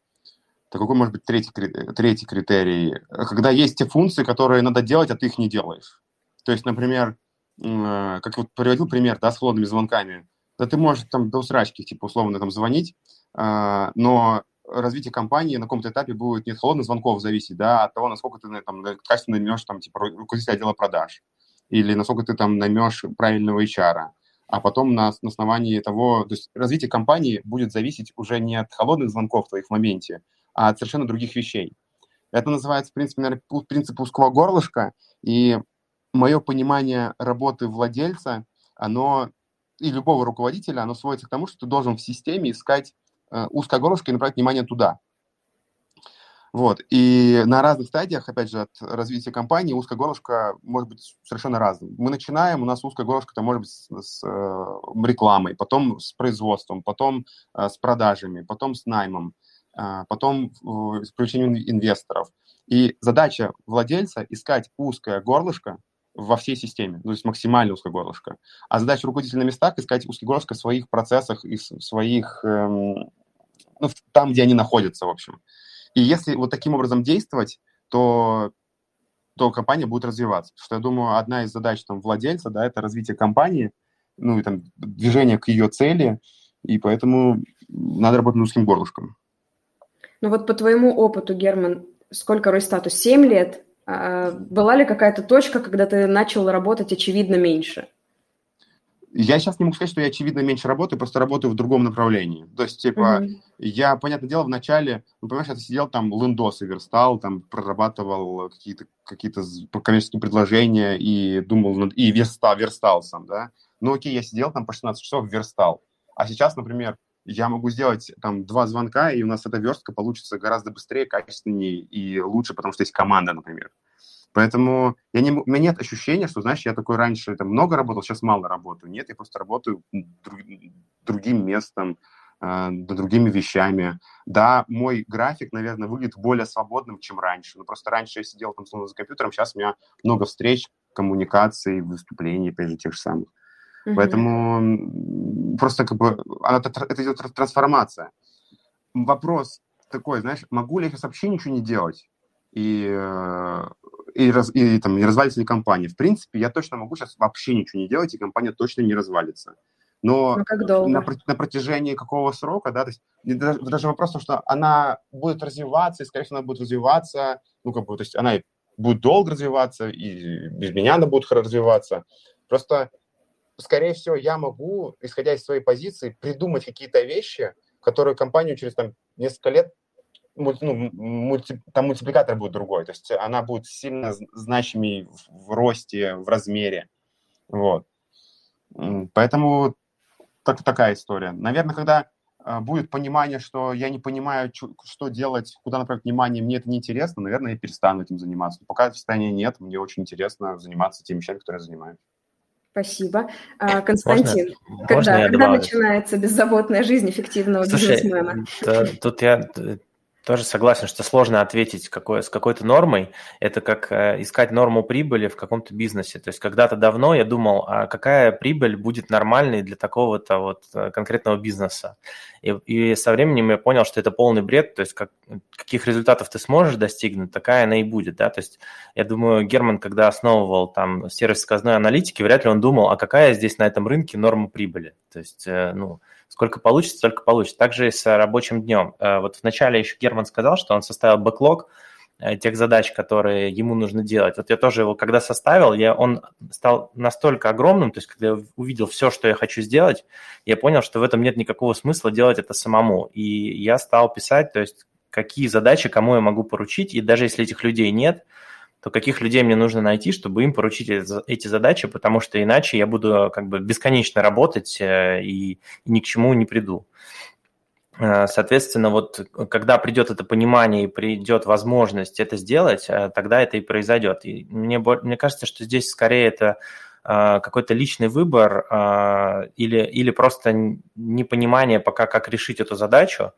Так какой может быть третий, третий критерий? Когда есть те функции, которые надо делать, а ты их не делаешь. То есть, например, э, как вот приводил пример, да, с холодными звонками. Да ты можешь там до усрачки, типа, условно там звонить, но развитие компании на каком-то этапе будет не от холодных звонков зависеть, да, а от того, насколько ты там, качественно наймешь там, типа, руководителя отдела продаж, или насколько ты там наймешь правильного HR, а потом на, на основании того, то есть развитие компании будет зависеть уже не от холодных звонков твоих в моменте, а от совершенно других вещей. Это называется, в принципе, наверное, принцип узкого горлышка, и мое понимание работы владельца, оно и любого руководителя, оно сводится к тому, что ты должен в системе искать Э, узкое горлышко и направить внимание туда. Вот. И на разных стадиях, опять же, от развития компании узкое горлышко может быть совершенно разным. Мы начинаем, у нас узкое горлышко это может быть с, с э, рекламой, потом с производством, потом э, с продажами, потом с наймом, потом э, с привлечением инвесторов. И задача владельца искать узкое горлышко во всей системе, то есть максимально узкое горлышко. А задача руководителя на местах искать узкое горлышко в своих процессах и в своих эм, ну, там, где они находятся, в общем. И если вот таким образом действовать, то, то компания будет развиваться. Что я думаю, одна из задач там, владельца, да, это развитие компании, ну, и там движение к ее цели, и поэтому надо работать узким горлышком. Ну вот по твоему опыту, Герман, сколько Ройстату? Семь лет? А была ли какая-то точка, когда ты начал работать очевидно меньше? Я сейчас не могу сказать, что я, очевидно, меньше работаю, просто работаю в другом направлении. То есть, типа, mm-hmm. я, понятное дело, вначале, ну, понимаешь, я сидел там, лендосы верстал, там, прорабатывал какие-то какие коммерческие предложения и думал, и верстал, верстал сам, да. Ну, окей, я сидел там по 16 часов, верстал. А сейчас, например, я могу сделать там два звонка, и у нас эта верстка получится гораздо быстрее, качественнее и лучше, потому что есть команда, например. Поэтому я не, у меня нет ощущения, что, знаешь, я такой раньше там, много работал, сейчас мало работаю. Нет, я просто работаю друг, другим местом, э, другими вещами. Да, мой график, наверное, выглядит более свободным, чем раньше. Но просто раньше я сидел там словно за компьютером, сейчас у меня много встреч, коммуникаций, выступлений, опять тех же самых. Mm-hmm. Поэтому просто как бы она, это идет трансформация. Вопрос такой, знаешь, могу ли я сейчас вообще ничего не делать? И э, и, раз, и, там, не развалится ли компания. В принципе, я точно могу сейчас вообще ничего не делать, и компания точно не развалится. Но ну, как долго? На, на протяжении какого срока, да, то есть даже, даже вопрос, что она будет развиваться, и, скорее всего, она будет развиваться, ну, как бы, то есть она будет долго развиваться, и без меня она будет развиваться. Просто, скорее всего, я могу, исходя из своей позиции, придумать какие-то вещи, которые компанию через там, несколько лет ну, мульти, там мультипликатор будет другой, то есть она будет сильно значимей в, росте, в размере, вот. Поэтому так, такая история. Наверное, когда э, будет понимание, что я не понимаю, что делать, куда направить внимание, мне это не интересно, наверное, я перестану этим заниматься. Но пока состояния нет, мне очень интересно заниматься теми вещами, которые я занимаюсь. Спасибо. А, Константин, можно, когда, можно когда начинается беззаботная жизнь эффективного Слушай, бизнесмена? Тут я тоже согласен, что сложно ответить какой, с какой-то нормой. Это как э, искать норму прибыли в каком-то бизнесе. То есть когда-то давно я думал, а какая прибыль будет нормальной для такого-то вот э, конкретного бизнеса. И, и со временем я понял, что это полный бред. То есть как, каких результатов ты сможешь достигнуть, такая она и будет. Да? То есть я думаю, Герман, когда основывал там сервис сказной аналитики, вряд ли он думал, а какая здесь на этом рынке норма прибыли. То есть, э, ну, сколько получится, столько получится. Также и с рабочим днем. Э, вот вначале еще Герман сказал, что он составил бэклог э, тех задач, которые ему нужно делать. Вот я тоже его, когда составил, я, он стал настолько огромным, то есть когда я увидел все, что я хочу сделать, я понял, что в этом нет никакого смысла делать это самому. И я стал писать, то есть какие задачи, кому я могу поручить, и даже если этих людей нет, то каких людей мне нужно найти, чтобы им поручить эти задачи, потому что иначе я буду как бы бесконечно работать э, и, ни к чему не приду. Э, соответственно, вот когда придет это понимание и придет возможность это сделать, э, тогда это и произойдет. И мне, мне кажется, что здесь скорее это э, какой-то личный выбор или, или просто непонимание пока, как решить эту задачу,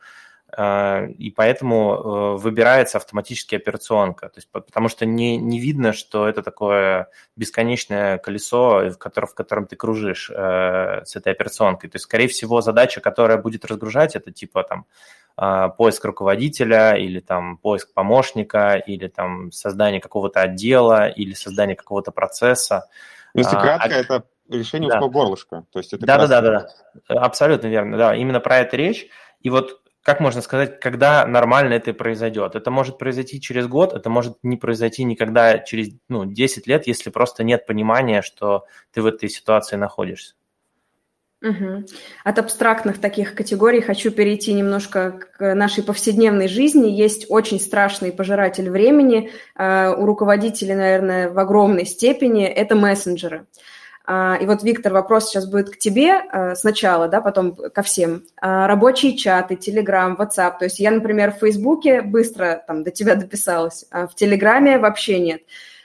и поэтому э, выбирается автоматически операционка, то есть, потому что не, не видно, что это такое бесконечное колесо, в котором, в котором ты кружишь э, с этой операционкой. То есть, скорее всего, задача, которая будет разгружать, это типа там поиск руководителя или там поиск помощника или там создание какого-то отдела или создание какого-то процесса. Если а, кратко, а, это решение да. узкого горлышка. То есть это да, да, да, да, да, абсолютно верно, да, именно про это речь. И вот как можно сказать, когда нормально это произойдет? Это может произойти через год, это может не произойти никогда через ну, 10 лет, если просто нет понимания, что ты в этой ситуации находишься. Угу. От абстрактных таких категорий хочу перейти немножко к нашей повседневной жизни. Есть очень страшный пожиратель времени. Uh, у руководителей, наверное, в огромной степени это мессенджеры. И вот, Виктор, вопрос сейчас будет к тебе а, сначала, да, потом ко всем. А, рабочие чаты, Telegram, WhatsApp. То есть я, например, в Фейсбуке быстро там до тебя *laughs* дописалась, а в Телеграме вообще нет.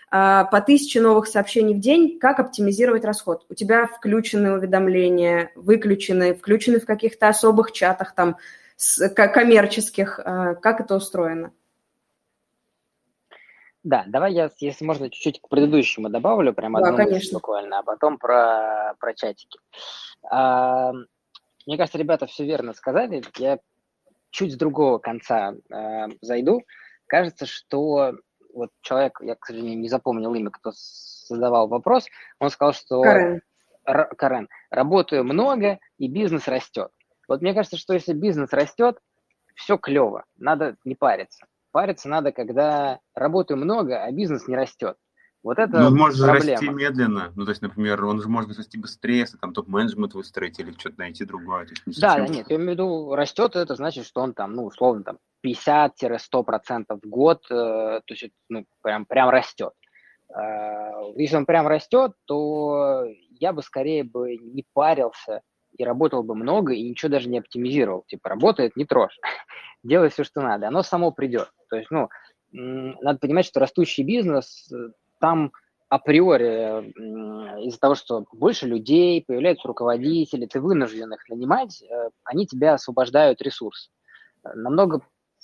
По тысяче новых сообщений в день, как оптимизировать расход? У тебя включены уведомления, выключены, включены в каких-то особых чатах там, коммерческих. Как это устроено? Да, давай я, если можно, чуть-чуть к предыдущему добавлю, прям да, одну мысль буквально, а потом про, про чатики. А, мне кажется, ребята все верно сказали. Я чуть с другого конца а, зайду. Кажется, что вот человек, я, к сожалению, не запомнил имя, кто задавал вопрос, он сказал, что... Карен. Р, Карен. Работаю много, и бизнес растет. Вот мне кажется, что если бизнес растет, все клево, надо не париться. Париться надо, когда работы много, а бизнес не растет. Вот это ну, он может проблема. расти медленно. Ну, то есть, например, он же может расти быстрее, если там топ-менеджмент выстроить или что-то найти другое. То есть, да, да, нет, я имею в виду, растет, это значит, что он там, ну, условно, там 50-100% в год, э, то есть, ну, прям, прям растет. Э, если он прям растет, то я бы скорее бы не парился и работал бы много, и ничего даже не оптимизировал. Типа, работает, не трожь. *laughs* Делай все, что надо. Оно само придет. То есть, ну, надо понимать, что растущий бизнес, э, там априори из-за того, что больше людей, появляются руководители, ты вынужден их нанимать, э, они тебя освобождают ресурс. Намного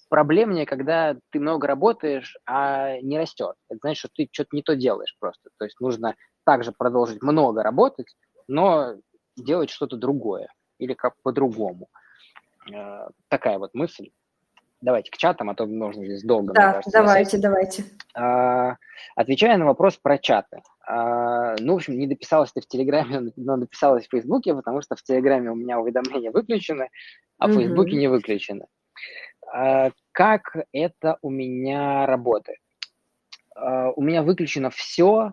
проблемнее, когда ты много работаешь, а не растет. Это значит, что ты что-то не то делаешь просто. То есть нужно также продолжить много работать, но делать что-то другое или как по-другому. Э, такая вот мысль. Давайте к чатам, а то можно здесь долго. Да, кажется, давайте, давайте. А, отвечая на вопрос про чаты. А, ну, в общем, не дописалась ты в Телеграме, но написалась в Фейсбуке, потому что в Телеграме у меня уведомления выключены, а в Фейсбуке не выключены. А, как это у меня работает? А, у меня выключено все,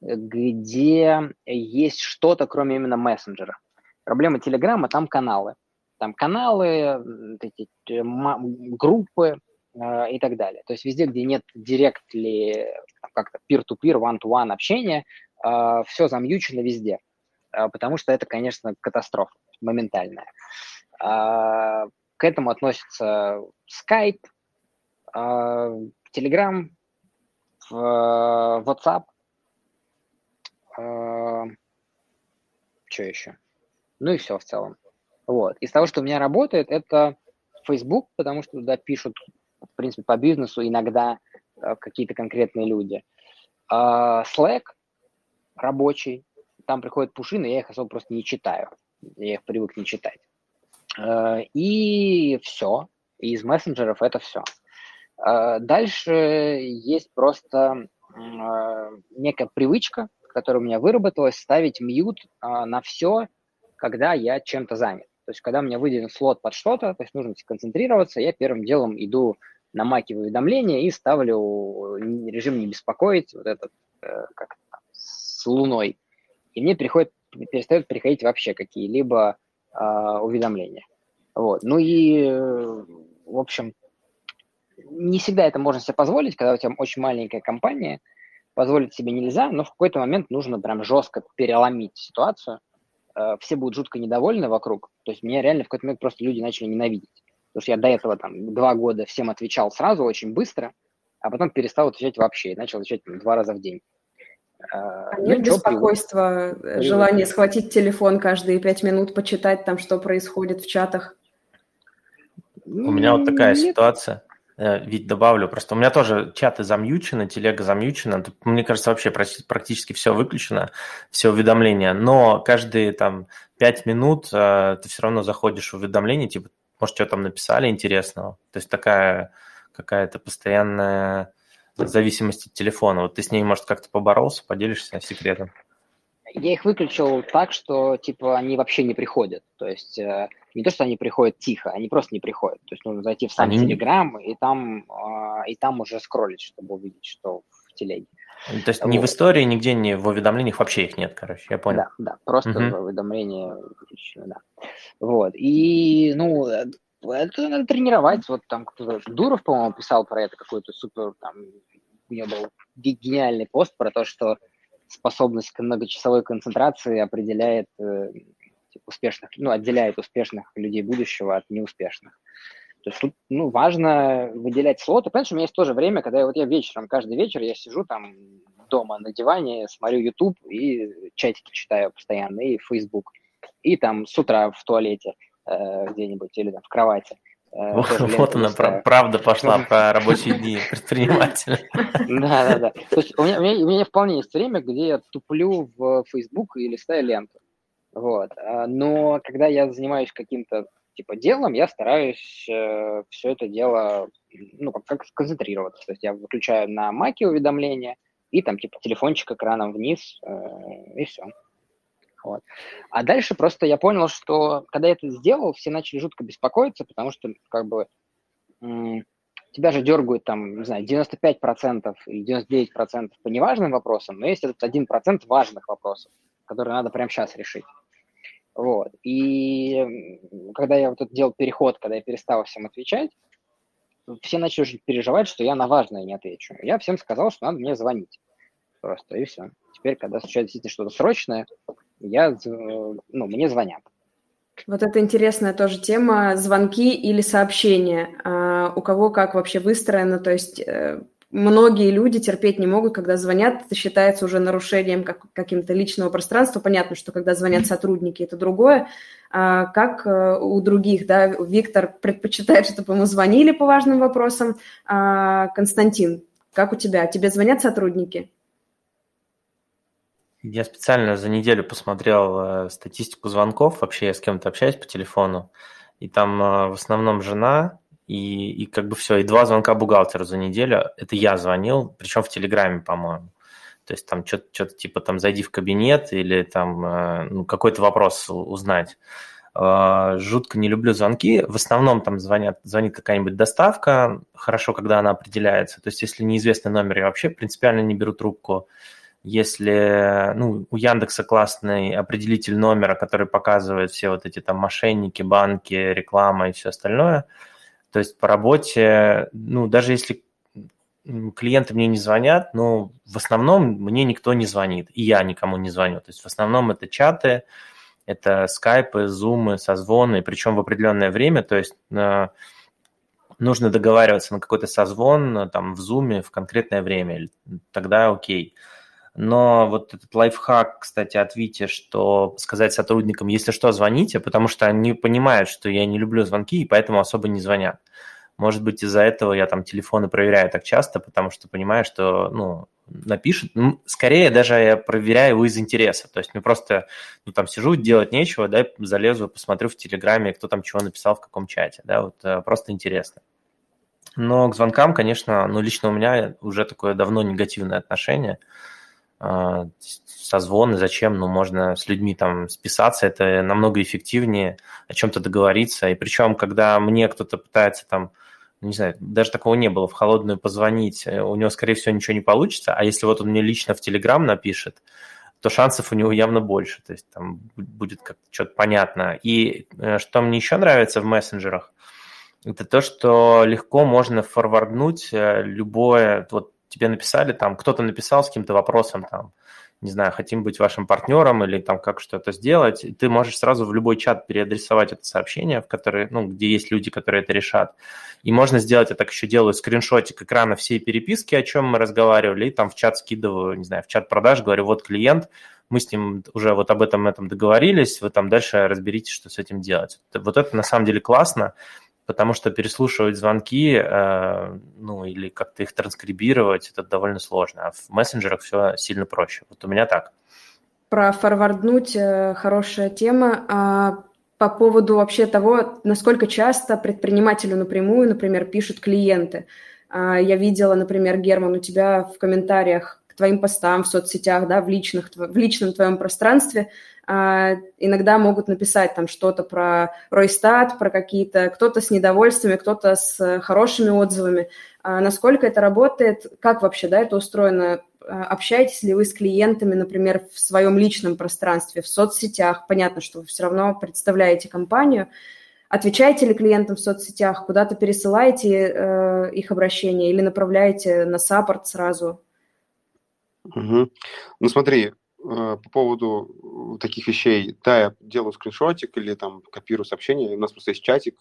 где есть что-то, кроме именно мессенджера. Проблема Телеграма, там каналы. Там каналы, эти, э, группы э, и так далее. То есть везде, где нет директли, как-то peer-to-peer, one-to-one общения, э, все замьючено везде. Потому что это, конечно, катастрофа моментальная. К этому относится Skype, Telegram, WhatsApp, что еще? Ну и все в целом. Вот. Из того, что у меня работает, это Facebook, потому что туда пишут, в принципе, по бизнесу иногда э, какие-то конкретные люди. Uh, Slack рабочий, там приходят пуши, но я их особо просто не читаю. Я их привык не читать. Uh, и все. Из мессенджеров это все. Uh, дальше есть просто некая привычка, которая у меня выработалась, ставить мьют а, на все, когда я чем-то занят. То есть, когда у меня выделен слот под что-то, то есть нужно сконцентрироваться, я первым делом иду на маки уведомления и ставлю режим не беспокоить, вот этот, э, как с луной. И мне приходит, перестают приходить вообще какие-либо э, уведомления. Вот. Ну и, э, в общем, не всегда это можно себе позволить, когда у тебя очень маленькая компания – позволить себе нельзя, но в какой-то момент нужно прям жестко переломить ситуацию. Э, все будут жутко недовольны вокруг. То есть меня реально в какой-то момент просто люди начали ненавидеть. Потому что я до этого там два года всем отвечал сразу очень быстро, а потом перестал отвечать вообще и начал отвечать там, два раза в день. А, ну, Нет беспокойства, привык. желания схватить телефон каждые пять минут, почитать там, что происходит в чатах? У меня вот такая Нет. ситуация. Э, ведь добавлю, просто у меня тоже чаты замьючены, телега замьючена. Мне кажется, вообще практически все выключено, все уведомления. Но каждые там пять минут э, ты все равно заходишь в уведомления, типа, может, что там написали интересного. То есть такая какая-то постоянная зависимость от телефона. Вот ты с ней, может, как-то поборолся, поделишься секретом? Я их выключил так, что, типа, они вообще не приходят. То есть э, не то, что они приходят тихо, они просто не приходят. То есть нужно зайти в сам они... Телеграм и там, э, и там уже скроллить, чтобы увидеть, что в телеге. То есть вот. ни в истории, нигде, ни в уведомлениях вообще их нет, короче, я понял. Да, да, просто угу. уведомления да. Вот, и, ну, это надо тренировать. Вот там кто-то, Дуров, по-моему, писал про это какой-то супер, там, у него был гениальный пост про то, что способность к многочасовой концентрации определяет э, успешных, ну, отделяет успешных людей будущего от неуспешных. То есть тут, ну, важно выделять слоты. Понимаешь, у меня есть тоже время, когда я, вот я вечером, каждый вечер я сижу там дома на диване, смотрю YouTube и чатики читаю постоянно, и Facebook. И там с утра в туалете э, где-нибудь или там в кровати. Э, вот она, правда пошла про рабочие дни предпринимателя. *laughs* Да, да, да. То есть у меня, у, меня, у меня вполне есть время, где я туплю в Facebook и листаю ленту. Вот. А, но когда я занимаюсь каким-то типа делом, я стараюсь э, все это дело, ну, как, как концентрироваться. То есть я выключаю на маке уведомления и там типа телефончик экраном вниз, э, и все. Вот. А дальше просто я понял, что когда я это сделал, все начали жутко беспокоиться, потому что как бы тебя же дергают там, не знаю, 95% или 99% по неважным вопросам, но есть этот 1% важных вопросов, которые надо прямо сейчас решить. Вот. И когда я вот этот делал переход, когда я перестал всем отвечать, все начали уже переживать, что я на важное не отвечу. Я всем сказал, что надо мне звонить. Просто, и все. Теперь, когда случается действительно что-то срочное, я, э, ну, мне звонят. Вот это интересная тоже тема, звонки или сообщения. А у кого как вообще выстроено, то есть э, многие люди терпеть не могут, когда звонят, это считается уже нарушением как, каким-то личного пространства. Понятно, что когда звонят сотрудники, это другое. А как э, у других, да, Виктор предпочитает, чтобы ему звонили по важным вопросам. А Константин, как у тебя? Тебе звонят сотрудники? Я специально за неделю посмотрел э, статистику звонков, вообще я с кем-то общаюсь по телефону, и там э, в основном жена, и, и как бы все, и два звонка бухгалтеру за неделю, это я звонил, причем в Телеграме, по-моему. То есть там что-то, что-то типа там зайди в кабинет или там э, ну, какой-то вопрос узнать. Жутко не люблю звонки. В основном там звонят, звонит какая-нибудь доставка, хорошо, когда она определяется. То есть если неизвестный номер, я вообще принципиально не беру трубку. Если ну, у Яндекса классный определитель номера, который показывает все вот эти там мошенники, банки, реклама и все остальное, то есть по работе, ну, даже если клиенты мне не звонят, но в основном мне никто не звонит, и я никому не звоню. То есть в основном это чаты, это скайпы, зумы, созвоны, причем в определенное время, то есть э, нужно договариваться на какой-то созвон там в зуме в конкретное время, тогда окей. Но вот этот лайфхак, кстати, от Вити, что сказать сотрудникам, если что, звоните, потому что они понимают, что я не люблю звонки, и поэтому особо не звонят. Может быть, из-за этого я там телефоны проверяю так часто, потому что понимаю, что, ну, напишут. Ну, скорее даже я проверяю его из интереса. То есть мне просто, ну, там сижу, делать нечего, да, залезу, посмотрю в Телеграме, кто там чего написал, в каком чате, да, вот э, просто интересно. Но к звонкам, конечно, ну, лично у меня уже такое давно негативное отношение – а, созвоны, зачем, ну, можно с людьми там списаться, это намного эффективнее, о чем-то договориться, и причем, когда мне кто-то пытается там, не знаю, даже такого не было, в холодную позвонить, э, у него, скорее всего, ничего не получится, а если вот он мне лично в Телеграм напишет, то шансов у него явно больше, то есть там будет как что-то понятно. И э, что мне еще нравится в мессенджерах, это то, что легко можно форварднуть э, любое, вот тебе написали, там кто-то написал с каким-то вопросом, там, не знаю, хотим быть вашим партнером или там как что-то сделать, ты можешь сразу в любой чат переадресовать это сообщение, в который, ну, где есть люди, которые это решат. И можно сделать, я так еще делаю, скриншотик экрана всей переписки, о чем мы разговаривали, и там в чат скидываю, не знаю, в чат продаж, говорю, вот клиент, мы с ним уже вот об этом, этом договорились, вы там дальше разберитесь, что с этим делать. Вот это на самом деле классно, потому что переслушивать звонки, э, ну, или как-то их транскрибировать, это довольно сложно, а в мессенджерах все сильно проще. Вот у меня так. Про форварднуть э, хорошая тема. А по поводу вообще того, насколько часто предпринимателю напрямую, например, пишут клиенты. А, я видела, например, Герман, у тебя в комментариях твоим постам в соцсетях, да, в, личных, в личном твоем пространстве а, иногда могут написать там что-то про Ройстат, про какие-то, кто-то с недовольствами, кто-то с хорошими отзывами. А насколько это работает, как вообще, да, это устроено? А, общаетесь ли вы с клиентами, например, в своем личном пространстве, в соцсетях? Понятно, что вы все равно представляете компанию. Отвечаете ли клиентам в соцсетях, куда-то пересылаете э, их обращения или направляете на саппорт сразу? Угу. Ну смотри, Э, по поводу таких вещей, да, я делаю скриншотик или там копирую сообщение, у нас просто есть чатик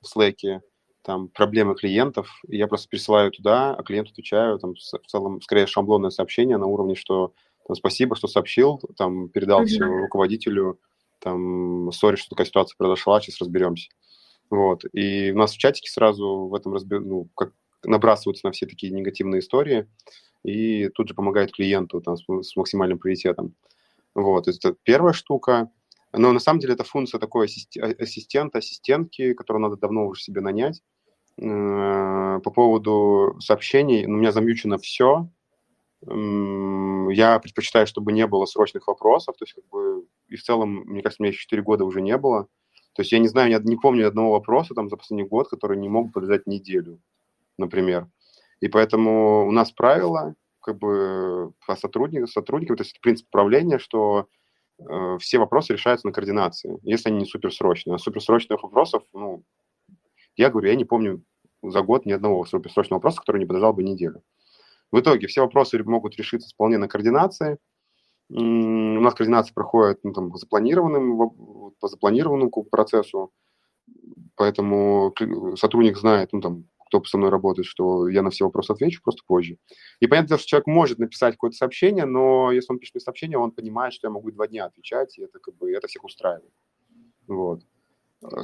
в Slack, там проблемы клиентов, и я просто присылаю туда, а клиенту отвечаю, там в целом скорее шаблонное сообщение на уровне, что там, спасибо, что сообщил, там передал все руководителю, там, сори, что такая ситуация произошла, сейчас разберемся. Вот. И у нас в чатике сразу в этом разбер... ну, как набрасываются на все такие негативные истории, и тут же помогает клиенту там, с, максимальным приоритетом. Вот, это первая штука. Но на самом деле это функция такой ассистента, ассистентки, которую надо давно уже себе нанять. Э, по поводу сообщений, ну, у меня замьючено все. Я предпочитаю, чтобы не было срочных вопросов, то есть как бы и в целом, мне кажется, у меня еще 4 года уже не было. То есть я не знаю, я не помню одного вопроса там за последний год, который не мог подождать неделю, например. И поэтому у нас правило, как бы по сотрудникам, сотрудникам, то есть принцип управления, что э, все вопросы решаются на координации, если они не суперсрочные. А суперсрочных вопросов, ну, я говорю, я не помню за год ни одного суперсрочного вопроса, который не подождал бы неделю. В итоге все вопросы могут решиться вполне на координации. У нас координация проходит ну, там, по, запланированным, по запланированному процессу, поэтому сотрудник знает, ну, там, кто со мной работает, что я на все вопросы отвечу просто позже. И понятно, что человек может написать какое-то сообщение, но если он пишет мне сообщение, он понимает, что я могу два дня отвечать, и это как бы это всех устраивает. Вот.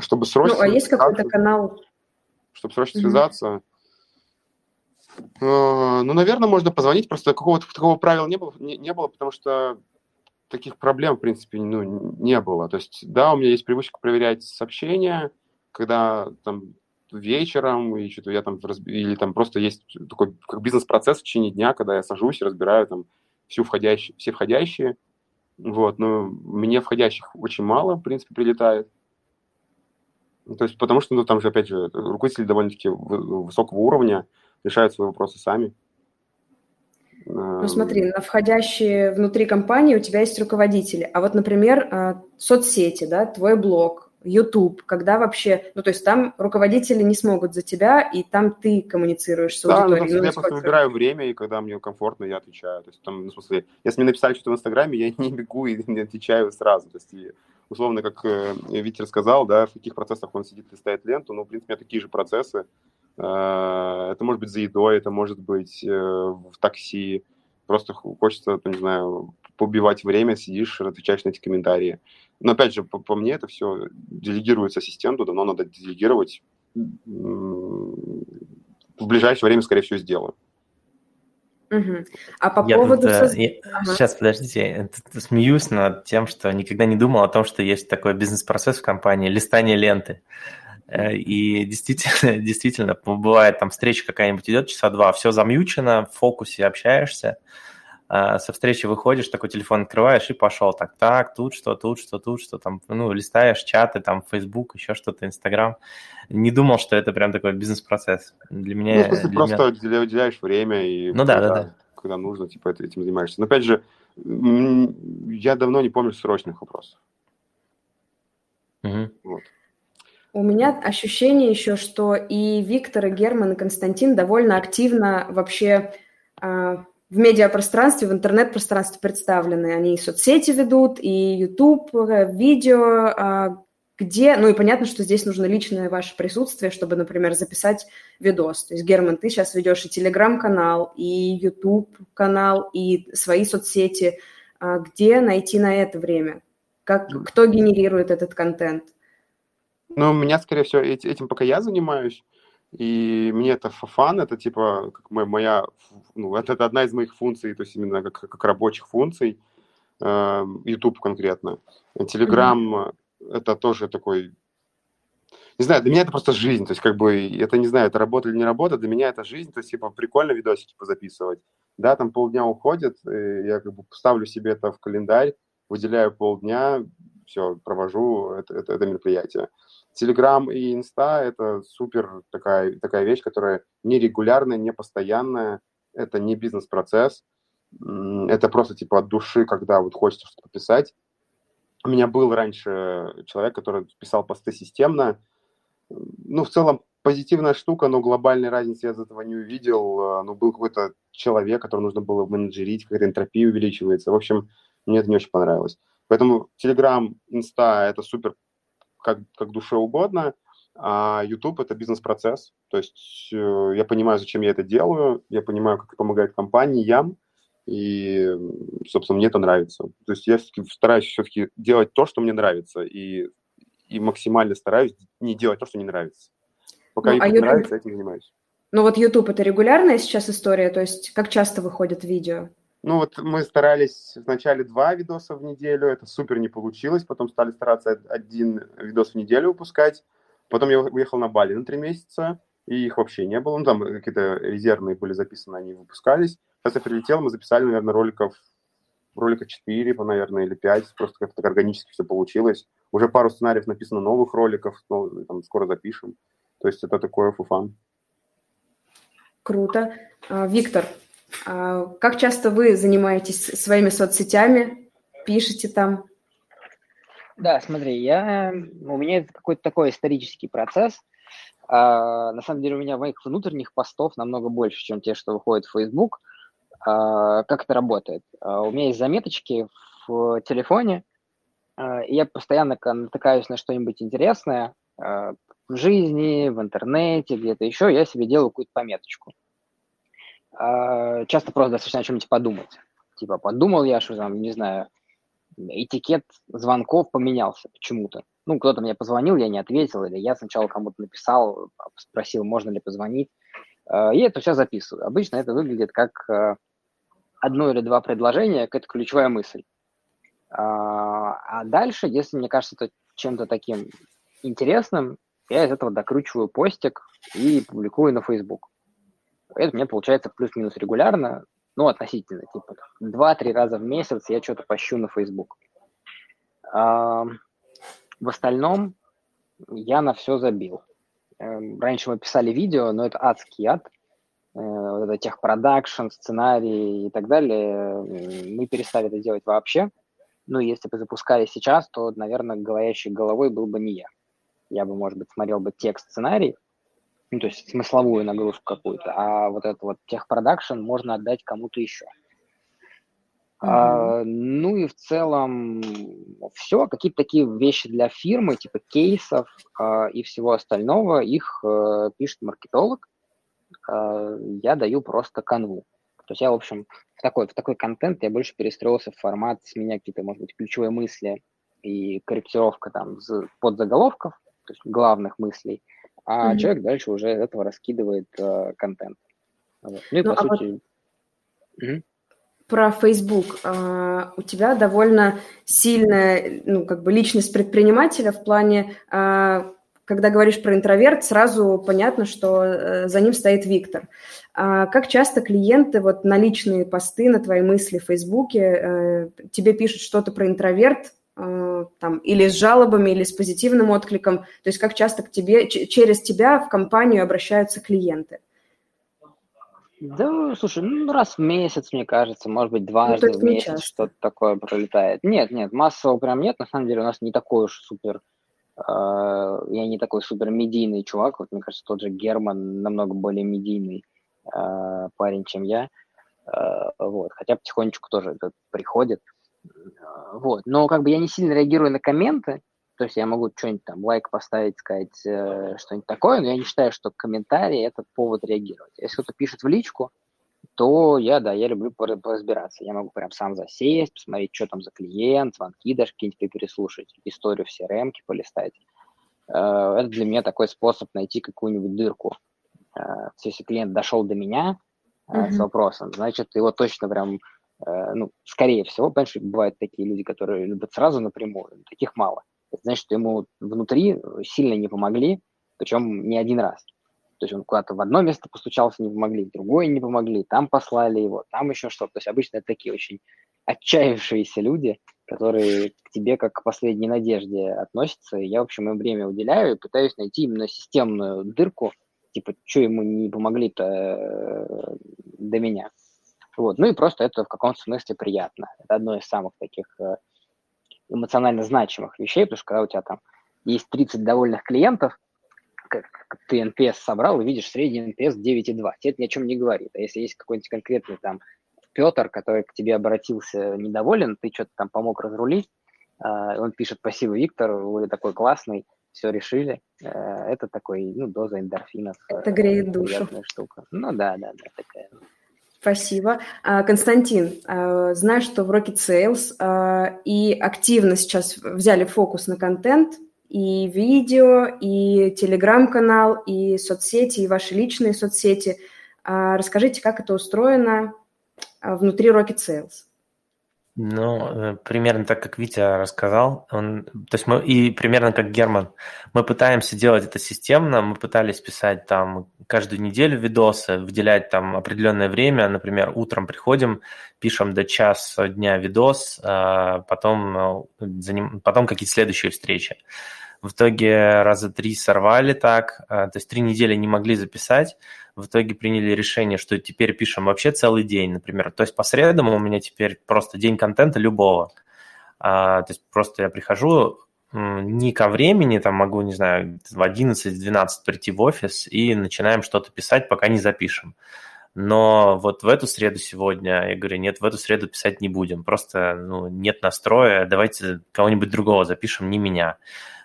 Чтобы срочно... Ну, а есть какой-то канал? Чтобы срочно mm-hmm. связаться, э, ну, наверное, можно позвонить, просто какого-то такого правила не было, не, не было, потому что таких проблем, в принципе, ну, не было. То есть, да, у меня есть привычка проверять сообщения, когда там вечером, и что-то я там, или там просто есть такой как бизнес-процесс в течение дня, когда я сажусь и разбираю там всю входящие, все входящие, вот, но мне входящих очень мало, в принципе, прилетает. Ну, то есть, потому что, ну, там же, опять же, руководители довольно-таки высокого уровня решают свои вопросы сами. Ну, смотри, на входящие внутри компании у тебя есть руководители, а вот, например, а, соцсети, да, твой блог, YouTube, когда вообще, ну, то есть там руководители не смогут за тебя, и там ты коммуницируешь с да, аудиторией. Ну, я просто выбираю время, и когда мне комфортно, я отвечаю. То есть там, ну, в смысле, если мне написали что-то в Инстаграме, я *laughs* не бегу и не отвечаю сразу. То есть, и, условно, как э, Витер сказал, да, в каких процессах он сидит, листает ленту, ну, в принципе, у меня такие же процессы. Э, это может быть за едой, это может быть э, в такси, просто хочется, не знаю, побивать время, сидишь, отвечаешь на эти комментарии. Но опять же, по, по мне это все делегируется ассистенту, давно надо делегировать. В ближайшее время, скорее всего, сделаю. Угу. А по я поводу... Тут, э, я, ага. Сейчас, подождите, я смеюсь над тем, что никогда не думал о том, что есть такой бизнес-процесс в компании, листание ленты. Э, и действительно, *laughs* действительно, бывает там встреча какая-нибудь идет, часа два, все замьючено, в фокусе общаешься, со встречи выходишь, такой телефон открываешь и пошел так, так, тут что, тут что, тут что, там, ну, листаешь чаты, там, Facebook, еще что-то, Instagram. Не думал, что это прям такой бизнес-процесс. Для меня... Ну, в смысле, просто меня... уделяешь время и... Ну, да, да, да. Когда нужно, типа, этим занимаешься. Но, опять же, я давно не помню срочных вопросов. Угу. Вот. У меня ощущение еще, что и Виктор, и Герман, и Константин довольно активно вообще а, в медиапространстве, в интернет-пространстве представлены. Они и соцсети ведут, и YouTube, э, видео, а, где, ну и понятно, что здесь нужно личное ваше присутствие, чтобы, например, записать видос. То есть, Герман, ты сейчас ведешь и телеграм-канал, и YouTube-канал, и свои соцсети. А где найти на это время? Как, кто генерирует этот контент? Ну, у меня, скорее всего, этим пока я занимаюсь. И мне это фан, это типа как моя, ну, это, это одна из моих функций, то есть именно как, как рабочих функций, э, YouTube конкретно. Telegram mm-hmm. это тоже такой, не знаю, для меня это просто жизнь, то есть как бы, это не знаю, это работа или не работа, для меня это жизнь, то есть типа прикольно видосики типа записывать. Да, там полдня уходит, я как бы ставлю себе это в календарь, выделяю полдня, все, провожу это, это, это мероприятие. Telegram и Insta – это супер такая, такая вещь, которая не регулярная, не постоянная, это не бизнес-процесс, это просто типа от души, когда вот хочется что-то писать. У меня был раньше человек, который писал посты системно. Ну, в целом, позитивная штука, но глобальной разницы я из этого не увидел. Ну, был какой-то человек, который нужно было менеджерить, какая-то энтропия увеличивается. В общем, мне это не очень понравилось. Поэтому Telegram, Insta – это супер как, как душе угодно, а YouTube – это бизнес-процесс. То есть э, я понимаю, зачем я это делаю, я понимаю, как это помогает компаниям, и, собственно, мне это нравится. То есть я стараюсь все-таки делать то, что мне нравится, и, и максимально стараюсь не делать то, что не нравится. Пока ну, YouTube, а YouTube нравится, этим занимаюсь. Ну вот YouTube – это регулярная сейчас история? То есть как часто выходят видео? Ну вот мы старались вначале два видоса в неделю, это супер не получилось, потом стали стараться один видос в неделю выпускать, потом я уехал на Бали на три месяца, и их вообще не было, ну там какие-то резервные были записаны, они выпускались. Сейчас я прилетел, мы записали, наверное, роликов, ролика 4, наверное, или 5, просто как-то так органически все получилось. Уже пару сценариев написано новых роликов, ну, там, скоро запишем. То есть это такое фуфан. Круто. А, Виктор, как часто вы занимаетесь своими соцсетями, пишете там? Да, смотри, я, у меня какой-то такой исторический процесс. А, на самом деле у меня моих внутренних постов намного больше, чем те, что выходят в Facebook. А, как это работает? А, у меня есть заметочки в телефоне, а, и я постоянно натыкаюсь на что-нибудь интересное а, в жизни, в интернете, где-то еще, я себе делаю какую-то пометочку. А, часто просто достаточно о чем-нибудь подумать. Типа, подумал я, что там, не знаю, этикет звонков поменялся почему-то. Ну, кто-то мне позвонил, я не ответил, или я сначала кому-то написал, спросил, можно ли позвонить. А, и это все записываю. Обычно это выглядит как а, одно или два предложения, какая-то ключевая мысль. А дальше, если мне кажется это чем-то таким интересным, я из этого докручиваю постик и публикую на Facebook. Это мне получается плюс-минус регулярно, ну, относительно, типа, два-три раза в месяц я что-то пощу на Facebook. А, в остальном я на все забил. Эм, раньше мы писали видео, но это адский ад. Э, вот это техпродакшн, сценарий и так далее. Мы перестали это делать вообще. Ну, если бы запускали сейчас, то, наверное, говорящей головой был бы не я. Я бы, может быть, смотрел бы текст сценарий, ну, то есть смысловую нагрузку какую-то, а вот этот вот техпродакшн можно отдать кому-то еще. Mm-hmm. А, ну и в целом все, какие-то такие вещи для фирмы, типа кейсов а, и всего остального, их а, пишет маркетолог, а, я даю просто канву. То есть я, в общем, в такой, в такой контент я больше перестроился в формат, с меня какие-то, может быть, ключевые мысли и корректировка там под заголовков, то есть главных мыслей – а mm-hmm. человек дальше уже этого раскидывает э, контент. Вот. Ну и ну, по а сути... Вот... Угу. Про Facebook. А, у тебя довольно сильная, ну, как бы личность предпринимателя в плане, а, когда говоришь про интроверт, сразу понятно, что а, за ним стоит Виктор. А, как часто клиенты вот на личные посты, на твои мысли в Фейсбуке тебе пишут что-то про интроверт, Э, там, или с жалобами, или с позитивным откликом? То есть как часто к тебе, через тебя в компанию обращаются клиенты? Да, слушай, ну раз в месяц, мне кажется, может быть, дважды ну, в месяц что-то такое пролетает. Нет, нет, массово прям нет. На самом деле у нас не такой уж супер, э, я не такой супер медийный чувак. Вот мне кажется, тот же Герман намного более медийный э, парень, чем я. Вот, хотя потихонечку тоже это приходит. Вот, но как бы я не сильно реагирую на комменты, то есть я могу что-нибудь там, лайк поставить, сказать что-нибудь такое, но я не считаю, что комментарий – это повод реагировать. Если кто-то пишет в личку, то я, да, я люблю поразбираться. Я могу прям сам засесть, посмотреть, что там за клиент, звонки даже какие-нибудь переслушать, историю в crm полистать. Э, это для меня такой способ найти какую-нибудь дырку. Э, если клиент дошел до меня mm-hmm. с вопросом, значит, его точно прям, ну, скорее всего, понимаешь, бывают такие люди, которые любят сразу напрямую, таких мало. Это значит, что ему внутри сильно не помогли, причем не один раз. То есть он куда-то в одно место постучался, не помогли, в другое не помогли, там послали его, там еще что-то. То есть обычно это такие очень отчаявшиеся люди, которые к тебе как к последней надежде относятся. И я, в общем, им время уделяю и пытаюсь найти именно системную дырку, типа, что ему не помогли-то э, до меня. Вот. Ну и просто это в каком-то смысле приятно. Это одно из самых таких э, эмоционально значимых вещей, потому что когда у тебя там есть 30 довольных клиентов, как ты NPS собрал и видишь средний NPS 9,2. Тебе это ни о чем не говорит. А если есть какой-нибудь конкретный там Петр, который к тебе обратился недоволен, ты что-то там помог разрулить, а, он пишет «Спасибо, Виктор, вы такой классный, все решили». Э, это такой, ну, доза эндорфинов. Это греет душу. штука. Ну да, да, да, такая. Спасибо. А, Константин, а, знаю, что в Rocket Sales и активно сейчас взяли фокус на контент, и видео, и телеграм-канал, и соцсети, и ваши личные соцсети. А, расскажите, как это устроено а, внутри Rocket Sales. Ну, э, примерно так, как Витя рассказал. Он, то есть мы, и примерно как Герман. Мы пытаемся делать это системно. Мы пытались писать там каждую неделю видосы, выделять там определенное время. Например, утром приходим, пишем до часа дня видос, а потом, э, потом какие-то следующие встречи. В итоге раза три сорвали так, а, то есть три недели не могли записать. В итоге приняли решение, что теперь пишем вообще целый день, например. То есть по средам у меня теперь просто день контента любого. А, то есть просто я прихожу, не ко времени, там могу, не знаю, в 11-12 прийти в офис и начинаем что-то писать, пока не запишем. Но вот в эту среду сегодня, я говорю, нет, в эту среду писать не будем. Просто ну, нет настроя, давайте кого-нибудь другого запишем, не меня.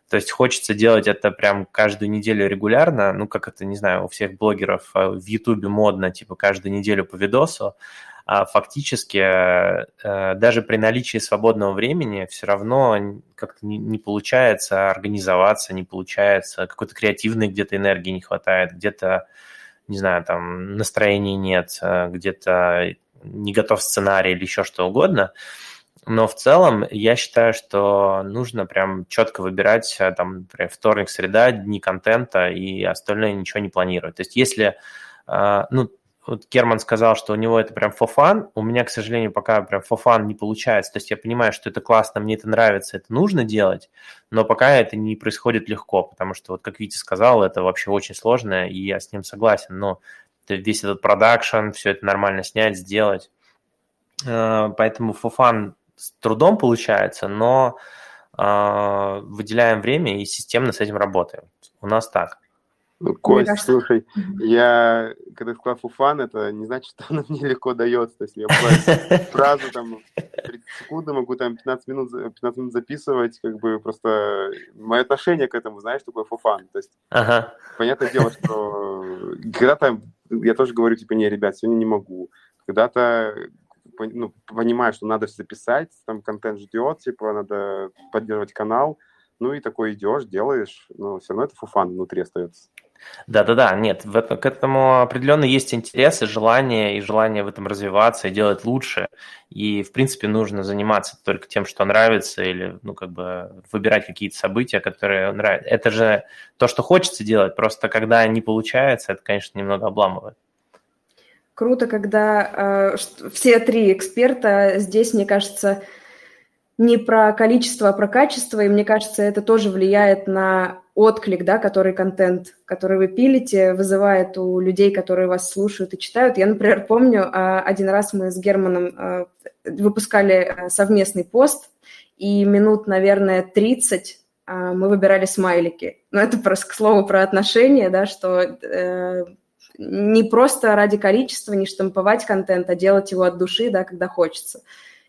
То есть хочется делать это прям каждую неделю регулярно, ну, как это, не знаю, у всех блогеров а, в Ютубе модно, типа каждую неделю по видосу, а фактически э, даже при наличии свободного времени все равно как-то не, не получается организоваться, не получается, какой-то креативной где-то энергии не хватает, где-то, не знаю, там настроения нет, э, где-то не готов сценарий или еще что угодно – но в целом я считаю, что нужно прям четко выбирать э, там, например, вторник, среда, дни контента и остальное ничего не планировать. То есть если, э, ну, вот Керман сказал, что у него это прям фофан, у меня, к сожалению, пока прям фофан не получается. То есть я понимаю, что это классно, мне это нравится, это нужно делать, но пока это не происходит легко, потому что, вот как Витя сказал, это вообще очень сложно, и я с ним согласен, но весь этот продакшн, все это нормально снять, сделать. Э, поэтому фофан с трудом получается, но э, выделяем время и системно с этим работаем. У нас так. Ну, Кость, кажется... слушай, я, когда сказал фуфан, это не значит, что она мне легко дается. То есть я *laughs* фразу там 30 секунд могу там 15 минут, 15 минут записывать, как бы просто мое отношение к этому, знаешь, такое фуфан. То есть ага. понятное дело, что когда-то я тоже говорю, типа, не, ребят, сегодня не могу. Когда-то ну, понимаю, что надо записать, там контент ждет, типа, надо поддерживать канал, ну и такой идешь, делаешь, но все равно это фуфан внутри остается. Да-да-да, нет, в к этому определенно есть интерес и желание, и желание в этом развиваться и делать лучше. И, в принципе, нужно заниматься только тем, что нравится, или, ну, как бы выбирать какие-то события, которые нравятся. Это же то, что хочется делать, просто когда не получается, это, конечно, немного обламывает. Круто, когда э, все три эксперта здесь, мне кажется, не про количество, а про качество, и мне кажется, это тоже влияет на отклик, да, который контент, который вы пилите, вызывает у людей, которые вас слушают и читают. Я, например, помню, э, один раз мы с Германом э, выпускали э, совместный пост, и минут, наверное, 30 э, мы выбирали смайлики. Но это просто к слову про отношения, да, что не просто ради количества, не штамповать контент, а делать его от души, да, когда хочется.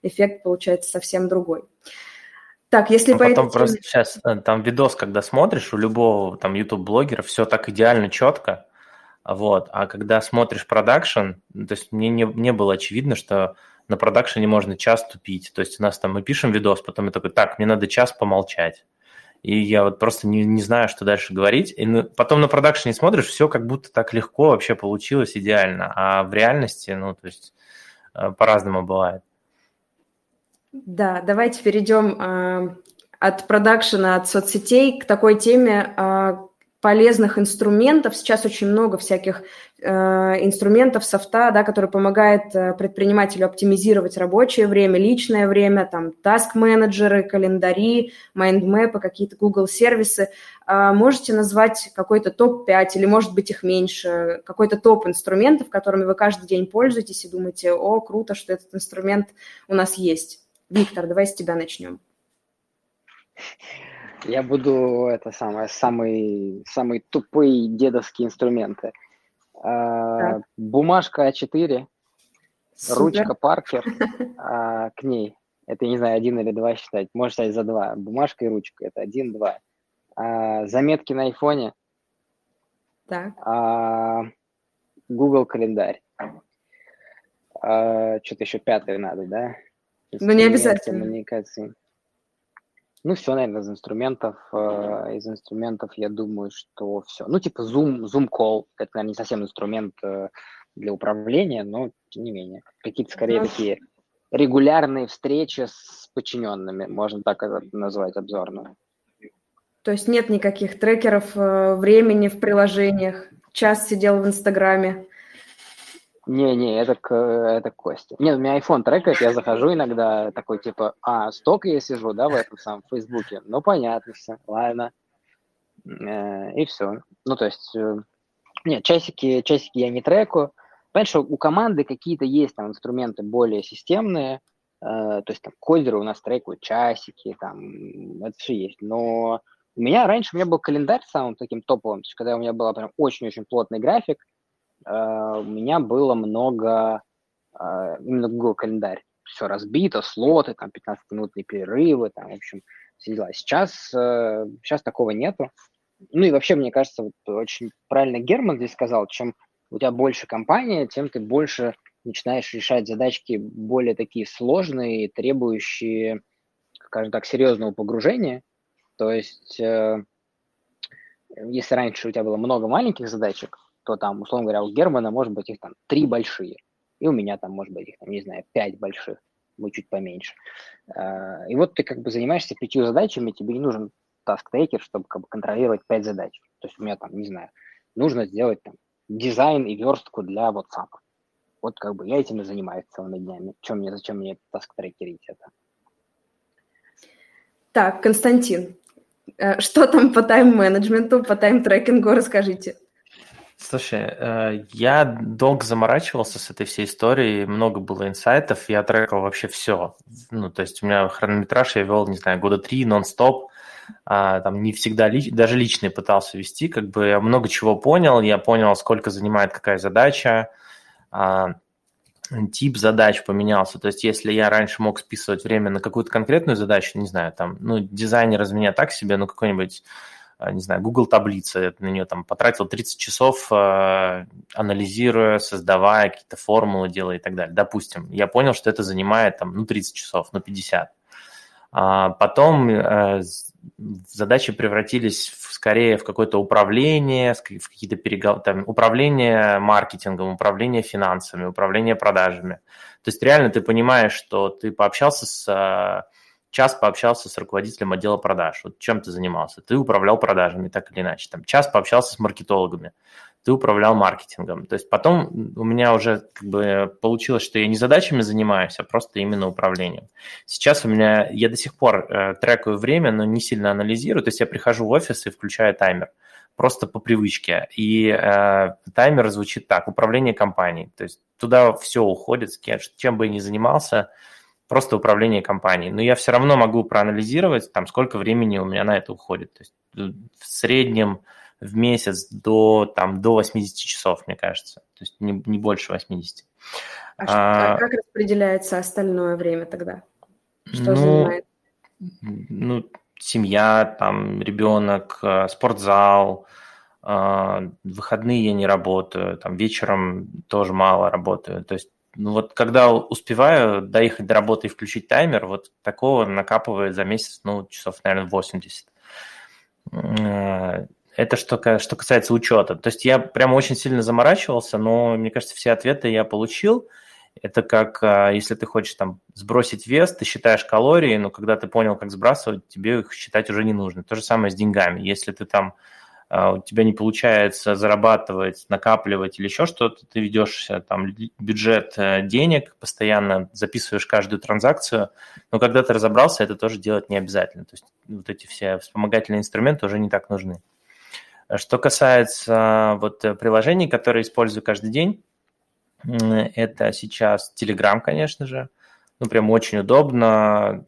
Эффект получается совсем другой. Так, если а по потом этой просто сейчас э, там видос, когда смотришь, у любого там YouTube-блогера все так идеально четко, вот, а когда смотришь продакшн, то есть мне не, не было очевидно, что на продакшене можно час тупить, то есть у нас там мы пишем видос, потом я такой, так, мне надо час помолчать, и я вот просто не, не знаю, что дальше говорить. И ну, потом на продакшене смотришь, все как будто так легко вообще получилось идеально, а в реальности, ну, то есть э, по-разному бывает. Да, давайте перейдем э, от продакшена, от соцсетей к такой теме э, полезных инструментов. Сейчас очень много всяких э, инструментов софта, да, который помогает э, предпринимателю оптимизировать рабочее время, личное время, там, таск-менеджеры, календари, майндмэпы, какие-то Google сервисы. Э, можете назвать какой-то топ-5 или, может быть, их меньше, какой-то топ инструментов, которыми вы каждый день пользуетесь и думаете, о, круто, что этот инструмент у нас есть. Виктор, давай с тебя начнем. Я буду это самое, самый, самый тупые дедовские инструменты. А, бумажка А4, Супер. ручка Паркер *laughs* а, к ней. Это, не знаю, один или два считать. Можно считать за два. Бумажка и ручка. Это один, два. А, заметки на айфоне. Так. Google календарь. Что-то еще пятое надо, да? Ну, не обязательно. Коммуникации. Ну, все, наверное, из инструментов. Э, из инструментов я думаю, что все. Ну, типа Zoom, Zoom Call. Это, наверное, не совсем инструмент э, для управления, но тем не менее. Какие-то, скорее, да. такие регулярные встречи с подчиненными, можно так это назвать обзорно. То есть нет никаких трекеров э, времени в приложениях? Час сидел в Инстаграме? Не-не, это, это Костя. Нет, у меня iPhone трекает, я захожу иногда, такой типа, а, столько я сижу, да, в этом самом Фейсбуке. Ну, понятно все, ладно. Э, и все. Ну, то есть, э, нет, часики, часики я не треку. Понимаешь, что у команды какие-то есть там инструменты более системные, э, то есть там кодеры у нас трекают часики, там, это все есть. Но у меня раньше у меня был календарь самым таким топовым, то есть когда у меня был прям очень-очень плотный график, у меня было много э, именно Google календарь. Все разбито, слоты, там 15-минутные перерывы, там, в общем, все дела. Сейчас, сейчас э, такого нету. Ну и вообще, мне кажется, вот очень правильно Герман здесь сказал, чем у тебя больше компания, тем ты больше начинаешь решать задачки более такие сложные, требующие, скажем так, серьезного погружения. То есть, э, если раньше у тебя было много маленьких задачек, то там, условно говоря, у Германа может быть их там три большие, и у меня там может быть их, там, не знаю, пять больших, мы чуть поменьше. А, и вот ты как бы занимаешься пятью задачами, тебе не нужен task-tracker, чтобы как бы контролировать пять задач. То есть у меня там, не знаю, нужно сделать там дизайн и верстку для WhatsApp. Вот как бы я этим и занимаюсь целыми днями. Чем мне, зачем мне task- трекерить это? Так, Константин, э, что там по тайм-менеджменту, по тайм-трекингу, расскажите. Слушай, э, я долго заморачивался с этой всей историей, много было инсайтов, я трекал вообще все. Ну, то есть у меня хронометраж я вел, не знаю, года три нон-стоп, а, там не всегда, даже личный пытался вести, как бы я много чего понял, я понял, сколько занимает какая задача, а, тип задач поменялся. То есть, если я раньше мог списывать время на какую-то конкретную задачу, не знаю, там, ну, дизайнер из меня так себе, ну, какой-нибудь не знаю, Google таблица, я на нее там потратил 30 часов, э, анализируя, создавая какие-то формулы, делая и так далее. Допустим, я понял, что это занимает там, ну, 30 часов, ну, 50. А потом э, задачи превратились в, скорее в какое-то управление, в какие-то переговоры, там, управление маркетингом, управление финансами, управление продажами. То есть реально ты понимаешь, что ты пообщался с час пообщался с руководителем отдела продаж. Вот чем ты занимался? Ты управлял продажами, так или иначе. Там час пообщался с маркетологами. Ты управлял маркетингом. То есть потом у меня уже как бы получилось, что я не задачами занимаюсь, а просто именно управлением. Сейчас у меня, я до сих пор э, трекаю время, но не сильно анализирую. То есть я прихожу в офис и включаю таймер просто по привычке. И э, таймер звучит так, управление компанией. То есть туда все уходит, чем бы я ни занимался – просто управление компанией. Но я все равно могу проанализировать, там, сколько времени у меня на это уходит. То есть э, в среднем в месяц до, там, до 80 часов, мне кажется. То есть не, не больше 80. А, а, а как распределяется остальное время тогда? Что ну, занимает? Ну, семья, там, ребенок, э, спортзал, э, выходные я не работаю, там, вечером тоже мало работаю. То есть ну вот когда успеваю доехать до работы и включить таймер, вот такого накапывает за месяц, ну, часов, наверное, 80. Э, это что, что касается учета. То есть я прямо очень сильно заморачивался, но, мне кажется, все ответы я получил. Это как, э, если ты хочешь там сбросить вес, ты считаешь калории, но когда ты понял, как сбрасывать, тебе их считать уже не нужно. То же самое с деньгами. Если ты там а, у тебя не получается зарабатывать, накапливать или еще что-то, ты ведешь там бюджет э, денег, постоянно записываешь каждую транзакцию, но когда ты разобрался, это тоже делать не обязательно. То есть вот эти все вспомогательные инструменты уже не так нужны. Что касается вот приложений, которые использую каждый день, это сейчас Telegram, конечно же. Ну, прям очень удобно ну,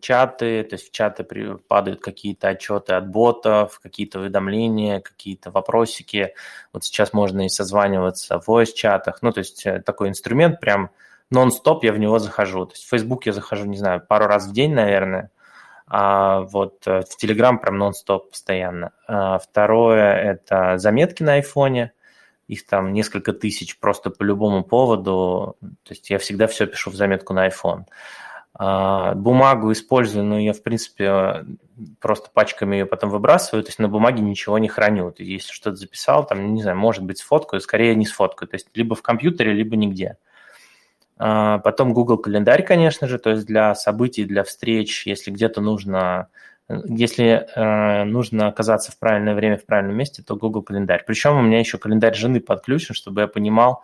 чаты, то есть в чаты падают какие-то отчеты от ботов, какие-то уведомления, какие-то вопросики. Вот сейчас можно и созваниваться в voice-чатах. Ну, то есть э, такой инструмент прям нон-стоп я в него захожу. То есть в Facebook я захожу, не знаю, пару раз в день, наверное, а вот э, в Telegram прям нон-стоп постоянно. А второе – это заметки на айфоне. Их там несколько тысяч просто по любому поводу. То есть я всегда все пишу в заметку на iPhone. А, бумагу использую, но я, в принципе, просто пачками ее потом выбрасываю, то есть на бумаге ничего не храню. То есть, если что-то записал, там, не знаю, может быть, сфоткаю, скорее не сфоткаю, то есть либо в компьютере, либо нигде. А, потом Google календарь, конечно же, то есть для событий, для встреч, если где-то нужно, если э, нужно оказаться в правильное время, в правильном месте, то Google календарь. Причем у меня еще календарь жены подключен, чтобы я понимал,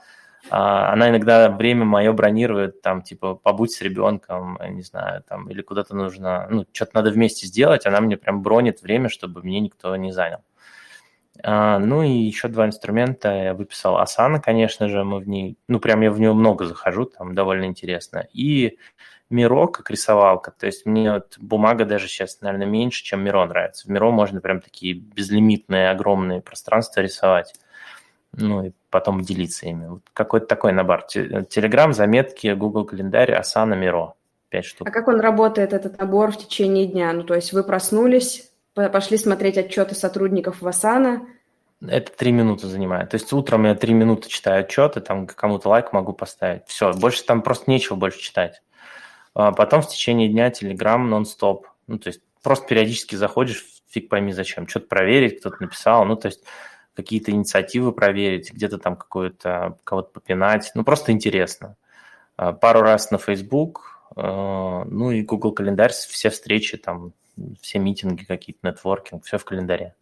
она иногда время мое бронирует, там, типа, побудь с ребенком, не знаю, там, или куда-то нужно, ну, что-то надо вместе сделать, она мне прям бронит время, чтобы мне никто не занял. А, ну и еще два инструмента я выписал. Asana, конечно же, мы в ней, ну, прям я в нее много захожу, там довольно интересно. И Миро как рисовалка, то есть мне вот бумага даже сейчас, наверное, меньше, чем Миро нравится. В Миро можно прям такие безлимитные, огромные пространства рисовать ну и потом делиться ими. Вот какой-то такой набор. Телеграм, заметки, Google календарь, Asana, Miro. Пять штук. А как он работает, этот набор, в течение дня? Ну, то есть вы проснулись, пошли смотреть отчеты сотрудников в Asana, это три минуты занимает. То есть утром я три минуты читаю отчеты, там кому-то лайк могу поставить. Все, больше там просто нечего больше читать. А потом в течение дня Telegram нон-стоп. Ну, то есть просто периодически заходишь, фиг пойми зачем, что-то проверить, кто-то написал. Ну, то есть какие-то инициативы проверить, где-то там какое-то кого-то попинать. Ну, просто интересно. А, пару раз на Facebook, а, ну и Google календарь, все встречи, там, все митинги какие-то, нетворкинг, все в календаре.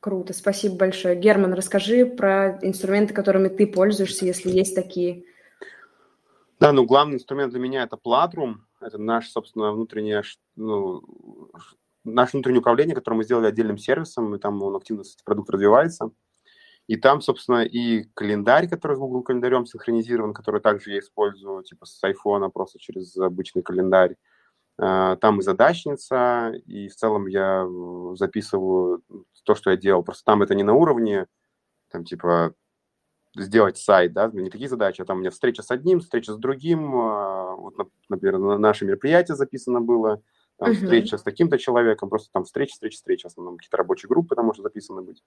Круто, спасибо большое. Герман, расскажи про инструменты, которыми ты пользуешься, если есть такие. Да, ну главный инструмент для меня это Platrum. Это наш, собственно, внутренний ну, наше внутреннее управление, которое мы сделали отдельным сервисом, и там он активно, кстати, продукт развивается. И там, собственно, и календарь, который с Google календарем синхронизирован, который также я использую, типа с iPhone, просто через обычный календарь. А, там и задачница, и в целом я записываю то, что я делал. Просто там это не на уровне, там, типа, сделать сайт, да, не такие задачи, а там у меня встреча с одним, встреча с другим, а, вот, например, на наше мероприятие записано было, там, встреча с таким-то человеком, просто там встреча, встреча, встреча, в основном какие-то рабочие группы там может записаны быть.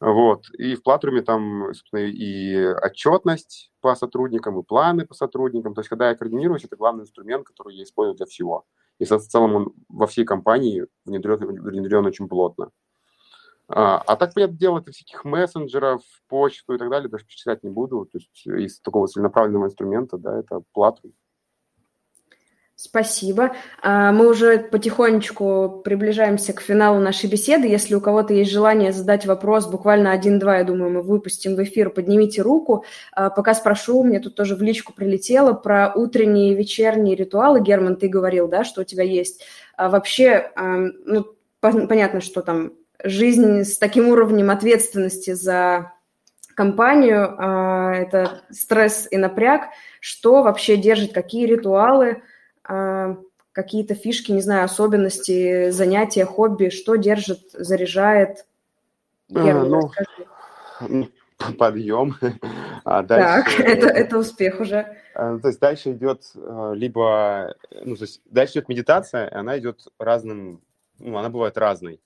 Вот. И в Платруме там, собственно, и отчетность по сотрудникам, и планы по сотрудникам. То есть, когда я координируюсь, это главный инструмент, который я использую для всего. И в целом он во всей компании внедрен, внедрен очень плотно. А, а так, понятное дело, это всяких мессенджеров, почту и так далее, даже перечислять не буду. То есть из такого целенаправленного инструмента, да, это Платрум. Спасибо. А, мы уже потихонечку приближаемся к финалу нашей беседы. Если у кого-то есть желание задать вопрос, буквально один-два, я думаю, мы выпустим в эфир, поднимите руку. А, пока спрошу, мне тут тоже в личку прилетело про утренние и вечерние ритуалы. Герман, ты говорил, да, что у тебя есть. А вообще, ну, понятно, что там жизнь с таким уровнем ответственности за компанию, это стресс и напряг. Что вообще держит, какие ритуалы – какие-то фишки, не знаю, особенности, занятия, хобби, что держит, заряжает? Герман, *laughs* *laughs* а, ну, подъем. А дальше, так, это, это успех уже. А, то есть дальше идет а, либо, ну, то есть дальше идет медитация, и она идет разным, ну, она бывает разной.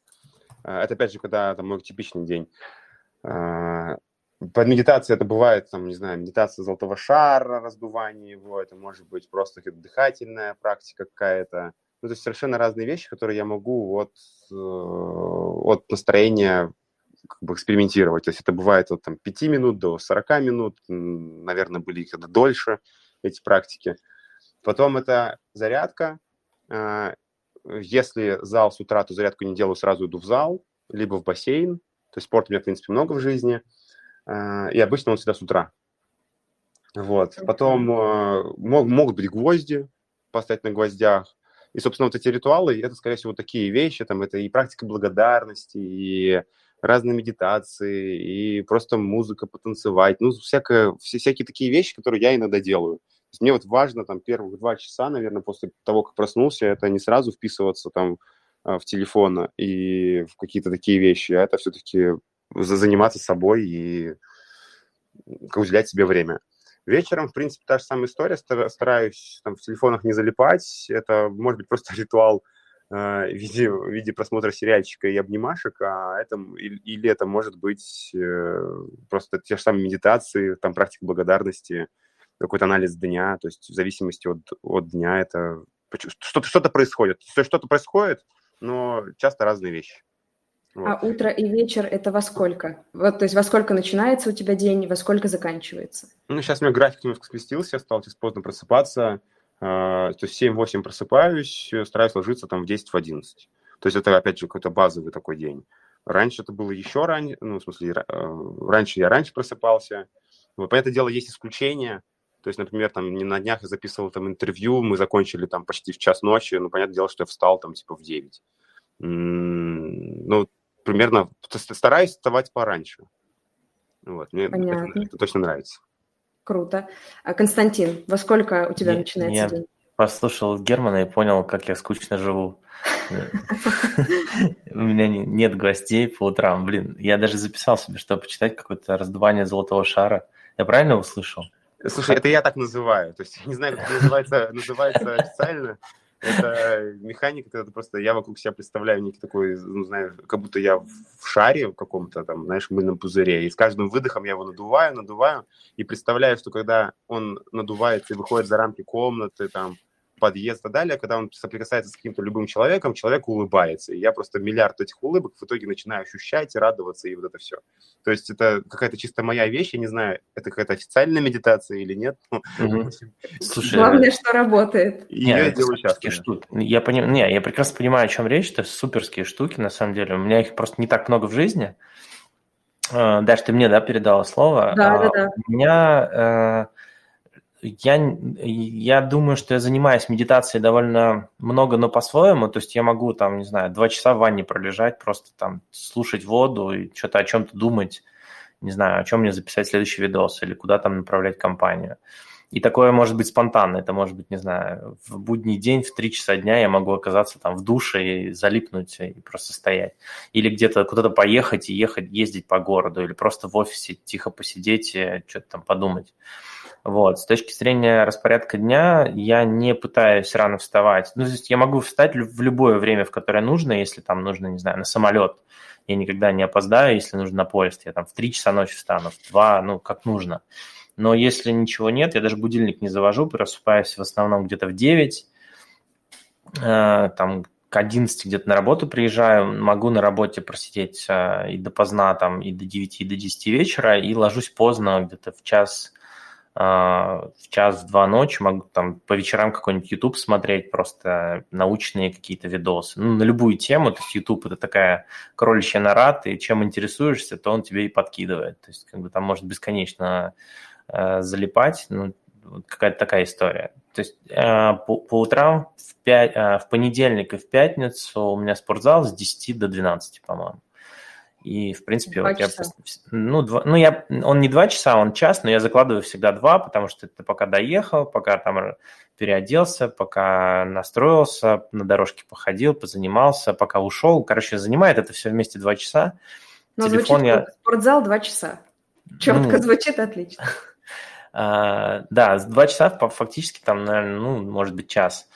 А, это опять же, когда там мой типичный день. Под медитацией это бывает, там, не знаю, медитация золотого шара, раздувание его, это может быть просто дыхательная практика какая-то. Ну, то есть совершенно разные вещи, которые я могу от, э, от настроения как бы экспериментировать. То есть это бывает от там, 5 минут до 40 минут, наверное, были их дольше, эти практики. Потом это зарядка. А, если зал с утра, то зарядку не делаю, сразу иду в зал, либо в бассейн. То есть спорта у меня, в принципе, много в жизни. И обычно он всегда с утра. Вот. Потом а, могут быть гвозди, поставить на гвоздях. И, собственно, вот эти ритуалы, это, скорее всего, такие вещи, там, это и практика благодарности, и разные медитации, и просто музыка потанцевать, ну, всякое, все, всякие такие вещи, которые я иногда делаю. То есть мне вот важно там первых два часа, наверное, после того, как проснулся, это не сразу вписываться там а, в телефон и в какие-то такие вещи, а это все-таки заниматься собой и уделять себе время. Вечером, в принципе, та же самая история. Стараюсь там, в телефонах не залипать. Это может быть просто *laughs* ритуал Э, в виде, в виде просмотра сериальчика и обнимашек, а это, или это может быть э, просто те же самые медитации, там практика благодарности, какой-то анализ дня, то есть в зависимости от, от дня это что-то что происходит. Что-то происходит, но часто разные вещи. Вот. А утро и вечер это во сколько? Вот, то есть во сколько начинается у тебя день, во сколько заканчивается? Ну, сейчас у меня график немножко сместился, я стал поздно просыпаться. А, то есть 7-8 просыпаюсь, стараюсь ложиться там в 10 в 11. То есть это, опять же, какой-то базовый такой день. Раньше это было еще раньше, ну, в смысле, э, раньше я раньше просыпался. Вот, понятное дело, есть исключения. То есть, например, там не на днях я записывал там интервью, мы закончили там почти в час ночи, ну, понятное дело, что я встал там типа в 9. Ну, примерно, стараюсь вставать пораньше. Вот, мне это, это точно нравится. Круто. А Константин, во сколько у тебя я, начинается я день? послушал Германа и понял, как я скучно живу. *laughs* У меня нет гостей по утрам. Блин, я даже записал себе, чтобы почитать какое-то раздувание золотого шара. Я правильно услышал? Слушай, это я так называю. То есть я не знаю, как это называется, называется официально. Это механика, это просто я вокруг себя представляю некий такой, ну, знаешь, как будто я в шаре в каком-то там, знаешь, мыльном пузыре, и с каждым выдохом я его надуваю, надуваю, и представляю, что когда он надувается и выходит за рамки комнаты, там, подъезд и так далее, когда он соприкасается с каким-то любым человеком, человек улыбается. И я просто миллиард этих улыбок в итоге начинаю ощущать и радоваться, и вот это все. То есть это какая-то чисто моя вещь, я не знаю, это какая-то официальная медитация или нет. *laughs* Угу. Слушай, Главное, что работает. И нет, я делаю. Штуки. Я, поним... не, я прекрасно понимаю, о чем речь, это суперские штуки, на самом деле. У меня их просто не так много в жизни. А, Даш, ты мне, да, передала слово? Да, а, да, да. У меня э, я, я думаю, что я занимаюсь медитацией довольно много, но по-своему. То есть я могу там, не знаю, два часа в ванне пролежать, просто там слушать воду и что-то о чем-то думать. Не знаю, о чем мне записать следующий видос или куда там направлять компанию. И такое может быть спонтанно. Это может быть, не знаю, в будний день в три часа дня я могу оказаться там в душе и залипнуть и просто стоять. Или где-то куда-то поехать и ехать, ездить по городу. Или просто в офисе тихо посидеть и что-то там подумать. Вот. С точки зрения распорядка дня я не пытаюсь рано вставать. Ну, то есть я могу встать в любое время, в которое нужно, если там нужно, не знаю, на самолет. Я никогда не опоздаю, если нужно на поезд. Я там в 3 часа ночи встану, в 2, ну, как нужно. Но если ничего нет, я даже будильник не завожу, просыпаюсь в основном где-то в 9, э, там к 11 где-то на работу приезжаю, могу на работе просидеть э, и допоздна, там, и до 9, и до 10 вечера, и ложусь поздно, где-то в час в час-два ночи могу там по вечерам какой-нибудь YouTube смотреть, просто научные какие-то видосы. Ну, на любую тему, то есть YouTube – это такая кроличья нора, ты чем интересуешься, то он тебе и подкидывает. То есть как бы там может бесконечно э, залипать, ну, какая-то такая история. То есть э, по, по утрам в, 5, э, в понедельник и в пятницу у меня спортзал с 10 до 12, по-моему. И, в принципе, два вот часа. я... Ну, два, ну я, он не два часа, он час, но я закладываю всегда два, потому что ты пока доехал, пока там переоделся, пока настроился, на дорожке походил, позанимался, пока ушел. Короче, занимает это все вместе два часа. Но Телефон звучит я... спортзал два часа. Четко ну, звучит отлично. *laughs* А, да, два часа фактически там, наверное, ну, может быть, час.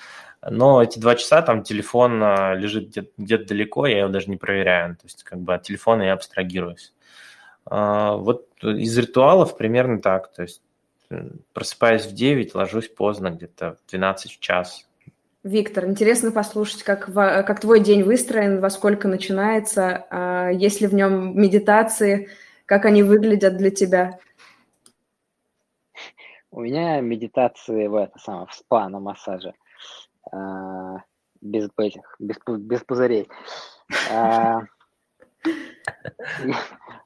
Но эти два часа там телефон а, лежит где-то, где далеко, я его даже не проверяю. То есть как бы от телефона я абстрагируюсь. А, вот из ритуалов примерно так. То есть э, просыпаюсь в 9, ложусь поздно, где-то в 12 в час. Виктор, интересно послушать, как, как твой день выстроен, во сколько начинается, а, есть ли в нем медитации, как они выглядят для тебя? У меня медитации в это самое, в спа на массаже. А, без этих, без, без пузырей. А,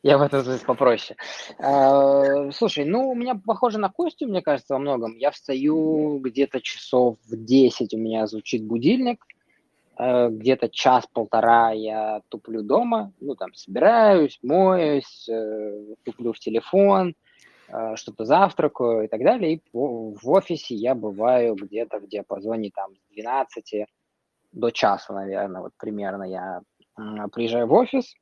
я в этом смысле попроще. А, слушай, ну, у меня похоже на Костю, мне кажется, во многом. Я встаю где-то часов в 10 у меня звучит будильник. Где-то час-полтора я туплю дома. Ну, там, собираюсь, моюсь, э, туплю в телефон – что-то завтракаю и так далее. И в офисе я бываю где-то в диапазоне там с 12 до часу, наверное, вот примерно я приезжаю в офис,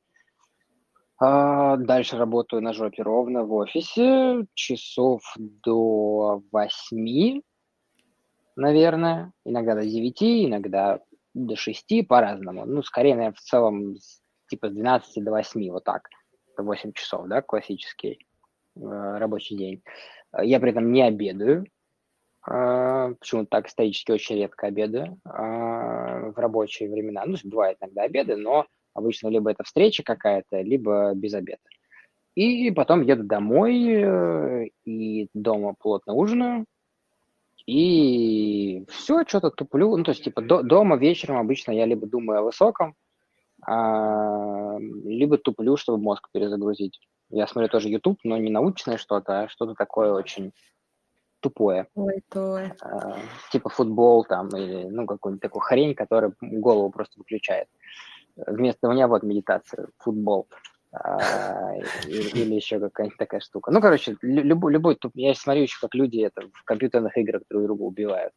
а, дальше работаю на жопе ровно в офисе часов до 8, наверное, иногда до 9, иногда до 6, по-разному. Ну, скорее, наверное, в целом типа с 12 до 8, вот так. Это 8 часов, да, классический. Э, рабочий день. Я при этом не обедаю. Э, почему так исторически очень редко обедаю э, в рабочие времена. Ну, бывает иногда обеды, но обычно либо это встреча какая-то, либо без обеда. И потом еду домой, и дома плотно ужинаю, и все, что-то туплю. Ну, то есть, типа, до, дома вечером обычно я либо думаю о высоком, а, либо туплю, чтобы мозг перезагрузить. Я смотрю тоже YouTube, но не научное что-то, а что-то такое очень тупое. Ой, то. А, типа футбол там или ну какую-нибудь такую хрень, которая голову просто выключает. Вместо меня вот медитация, футбол. А, или, или еще какая-нибудь такая штука. Ну, короче, любой, любой туп... я смотрю еще, как люди это в компьютерных играх друг друга убивают.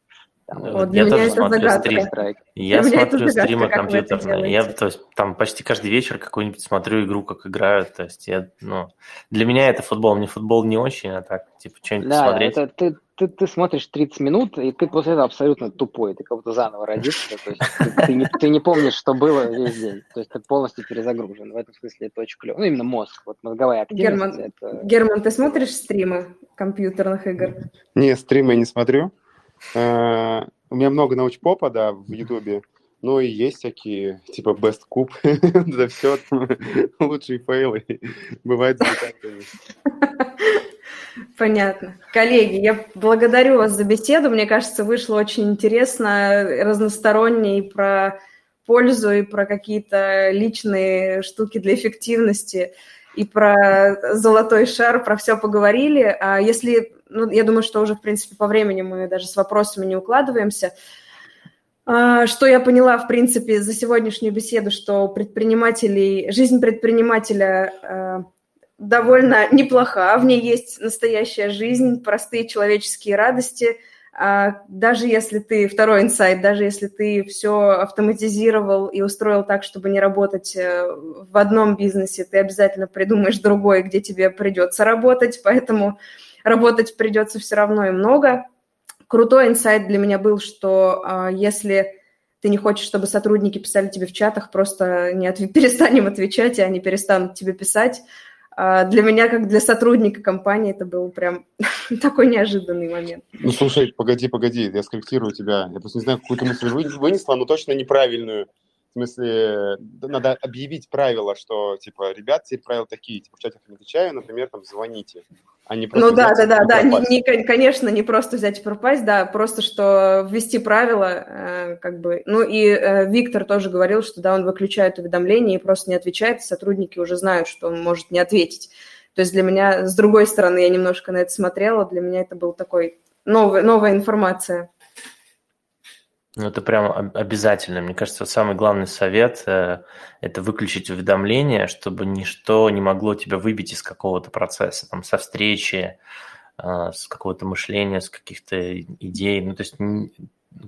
Там, вот я тоже смотрю стрим. Я смотрю стримы компьютерные. Я то есть там почти каждый вечер какую-нибудь смотрю игру, как играют. То есть я, ну, для меня это футбол. Мне футбол не очень, а так, типа, что-нибудь да, посмотреть. Это, ты, ты, ты смотришь 30 минут, и ты после этого абсолютно тупой. Ты как будто заново родишься. То есть ты, ты, не, ты не помнишь, что было весь день. То есть ты полностью перезагружен. В этом смысле это очень клево. Ну, именно мозг. Вот мозговая активность. Герман, это... Герман ты смотришь стримы компьютерных игр? Не, стримы я не смотрю. Э, у меня много научпопа, да, в Ютубе. Ну и есть всякие, типа Best Cube, *laughs* да все, *laughs* лучшие фейлы. Бывает Понятно. Коллеги, я благодарю вас за беседу. Мне кажется, вышло очень интересно, разносторонне и про пользу, и про какие-то личные штуки для эффективности, и про золотой шар, про все поговорили. А если ну, я думаю, что уже, в принципе, по времени мы даже с вопросами не укладываемся. А, что я поняла, в принципе, за сегодняшнюю беседу, что предпринимателей, жизнь предпринимателя а, довольно неплоха, в ней есть настоящая жизнь, простые человеческие радости. А, даже если ты, второй инсайт, даже если ты все автоматизировал и устроил так, чтобы не работать э, в одном бизнесе, ты обязательно придумаешь другой, где тебе придется работать, поэтому работать придется все равно и много. Крутой инсайт для меня был, что а, если ты не хочешь, чтобы сотрудники писали тебе в чатах, просто не отв... *laughs* перестань им отвечать, и они перестанут тебе писать. А, для меня, как для сотрудника компании, это был прям *laughs* такой неожиданный момент. Ну, слушай, погоди, погоди, я скорректирую тебя. Я просто не знаю, какую-то мысль вынесла, но точно неправильную. В смысле, надо объявить правила, что, типа, ребят, теперь правила такие, типа, в чатах не отвечаю, например, там, звоните. А не просто ну да, да, да, да, не, не, конечно, не просто взять и пропасть, да, просто что ввести правила, э, как бы, ну и э, Виктор тоже говорил, что да, он выключает уведомления и просто не отвечает, сотрудники уже знают, что он может не ответить. То есть для меня, с другой стороны, я немножко на это смотрела, для меня это был такой новый, новая информация. Ну, это прям обязательно. Мне кажется, самый главный совет э, – это выключить уведомления, чтобы ничто не могло тебя выбить из какого-то процесса, там, со встречи, э, с какого-то мышления, с каких-то идей. Ну, то есть,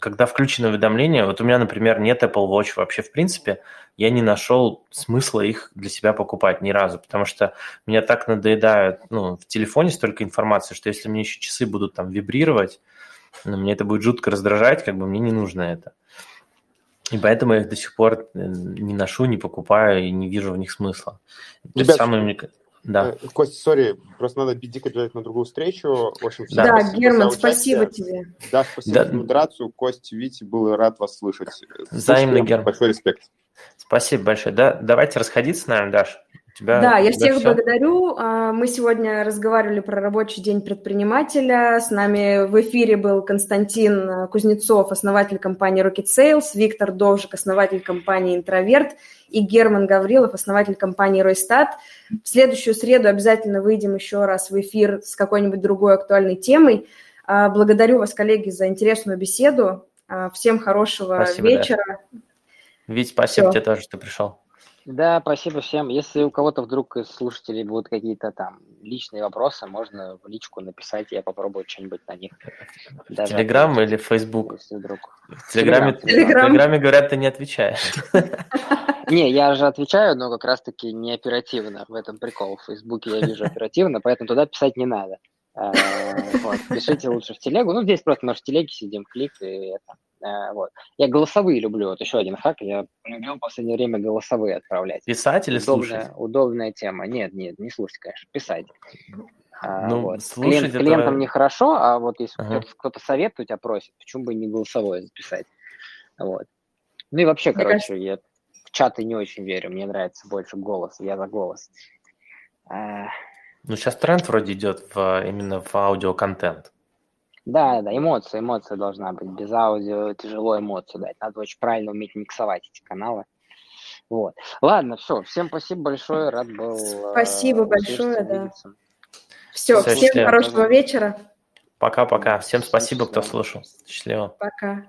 когда включено уведомление, вот у меня, например, нет Apple Watch вообще в принципе, я не нашел смысла их для себя покупать ни разу, потому что меня так надоедают, ну, в телефоне столько информации, что если мне еще часы будут там вибрировать, но мне это будет жутко раздражать, как бы мне не нужно это. И поэтому я их до сих пор э, не ношу, не покупаю и не вижу в них смысла. Ребят, самое... Да. Э, Костя, сори, просто надо бедик обязательно на другую встречу. В общем, да, да Герман, спасибо тебе. Да, спасибо да. за модерацию. Костя, Витя, был рад вас слышать. Взаимно, Герман. Большой респект. Спасибо большое. Да, давайте расходиться, наверное, Даш тебя, да, я всех все? благодарю. А, мы сегодня разговаривали про рабочий день предпринимателя. С нами в эфире был Константин Кузнецов, основатель компании Rocket Sales, Виктор Довжик, основатель компании Интроверт и Герман Гаврилов, основатель компании Ройстат. В следующую среду обязательно выйдем еще раз в эфир с какой-нибудь другой актуальной темой. А, благодарю вас, коллеги, за интересную беседу. А, всем хорошего спасибо, вечера. Да. Вить, спасибо Все. тебе тоже, что пришел. Да, спасибо всем. Если у кого-то вдруг из слушателей будут какие-то там личные вопросы, можно в личку написать, я попробую что-нибудь на них. Даже Телеграм или Фейсбук? Если вдруг. В Телеграме, Телеграм. в Телеграме говорят, ты не отвечаешь. *laughs* Не, я же отвечаю, но как раз-таки не оперативно. В этом прикол. В Фейсбуке я вижу оперативно, поэтому туда писать не надо. Э, вот, пишите лучше в телегу. Ну, здесь просто мы в телеге сидим, клик и это. Э, вот. Я голосовые люблю. Вот еще один хак. Я любил в последнее время голосовые отправлять. Писать или удобная, слушать? Удобная тема. Нет, нет, не слушать, конечно, писать. А, ну, вот. Клиент, это... Клиентам нехорошо, а вот если ага. кто-то, кто-то советует, тебя просит, почему бы не голосовое записать? Вот. Ну и вообще, Мне короче, кажется... я в чаты не очень верю. Мне нравится больше голос. Я за голос. Ну, сейчас тренд вроде идет в, именно в аудиоконтент. Да, да, эмоция, эмоция должна быть. Без аудио тяжело эмоцию дать. Надо очень правильно уметь миксовать эти каналы. Вот. Ладно, все. Всем спасибо большое. Рад был. Спасибо э, большое, да. Все, все всем счастливо. хорошего вечера. Пока-пока. Всем спасибо, кто слушал. Счастливо. Пока.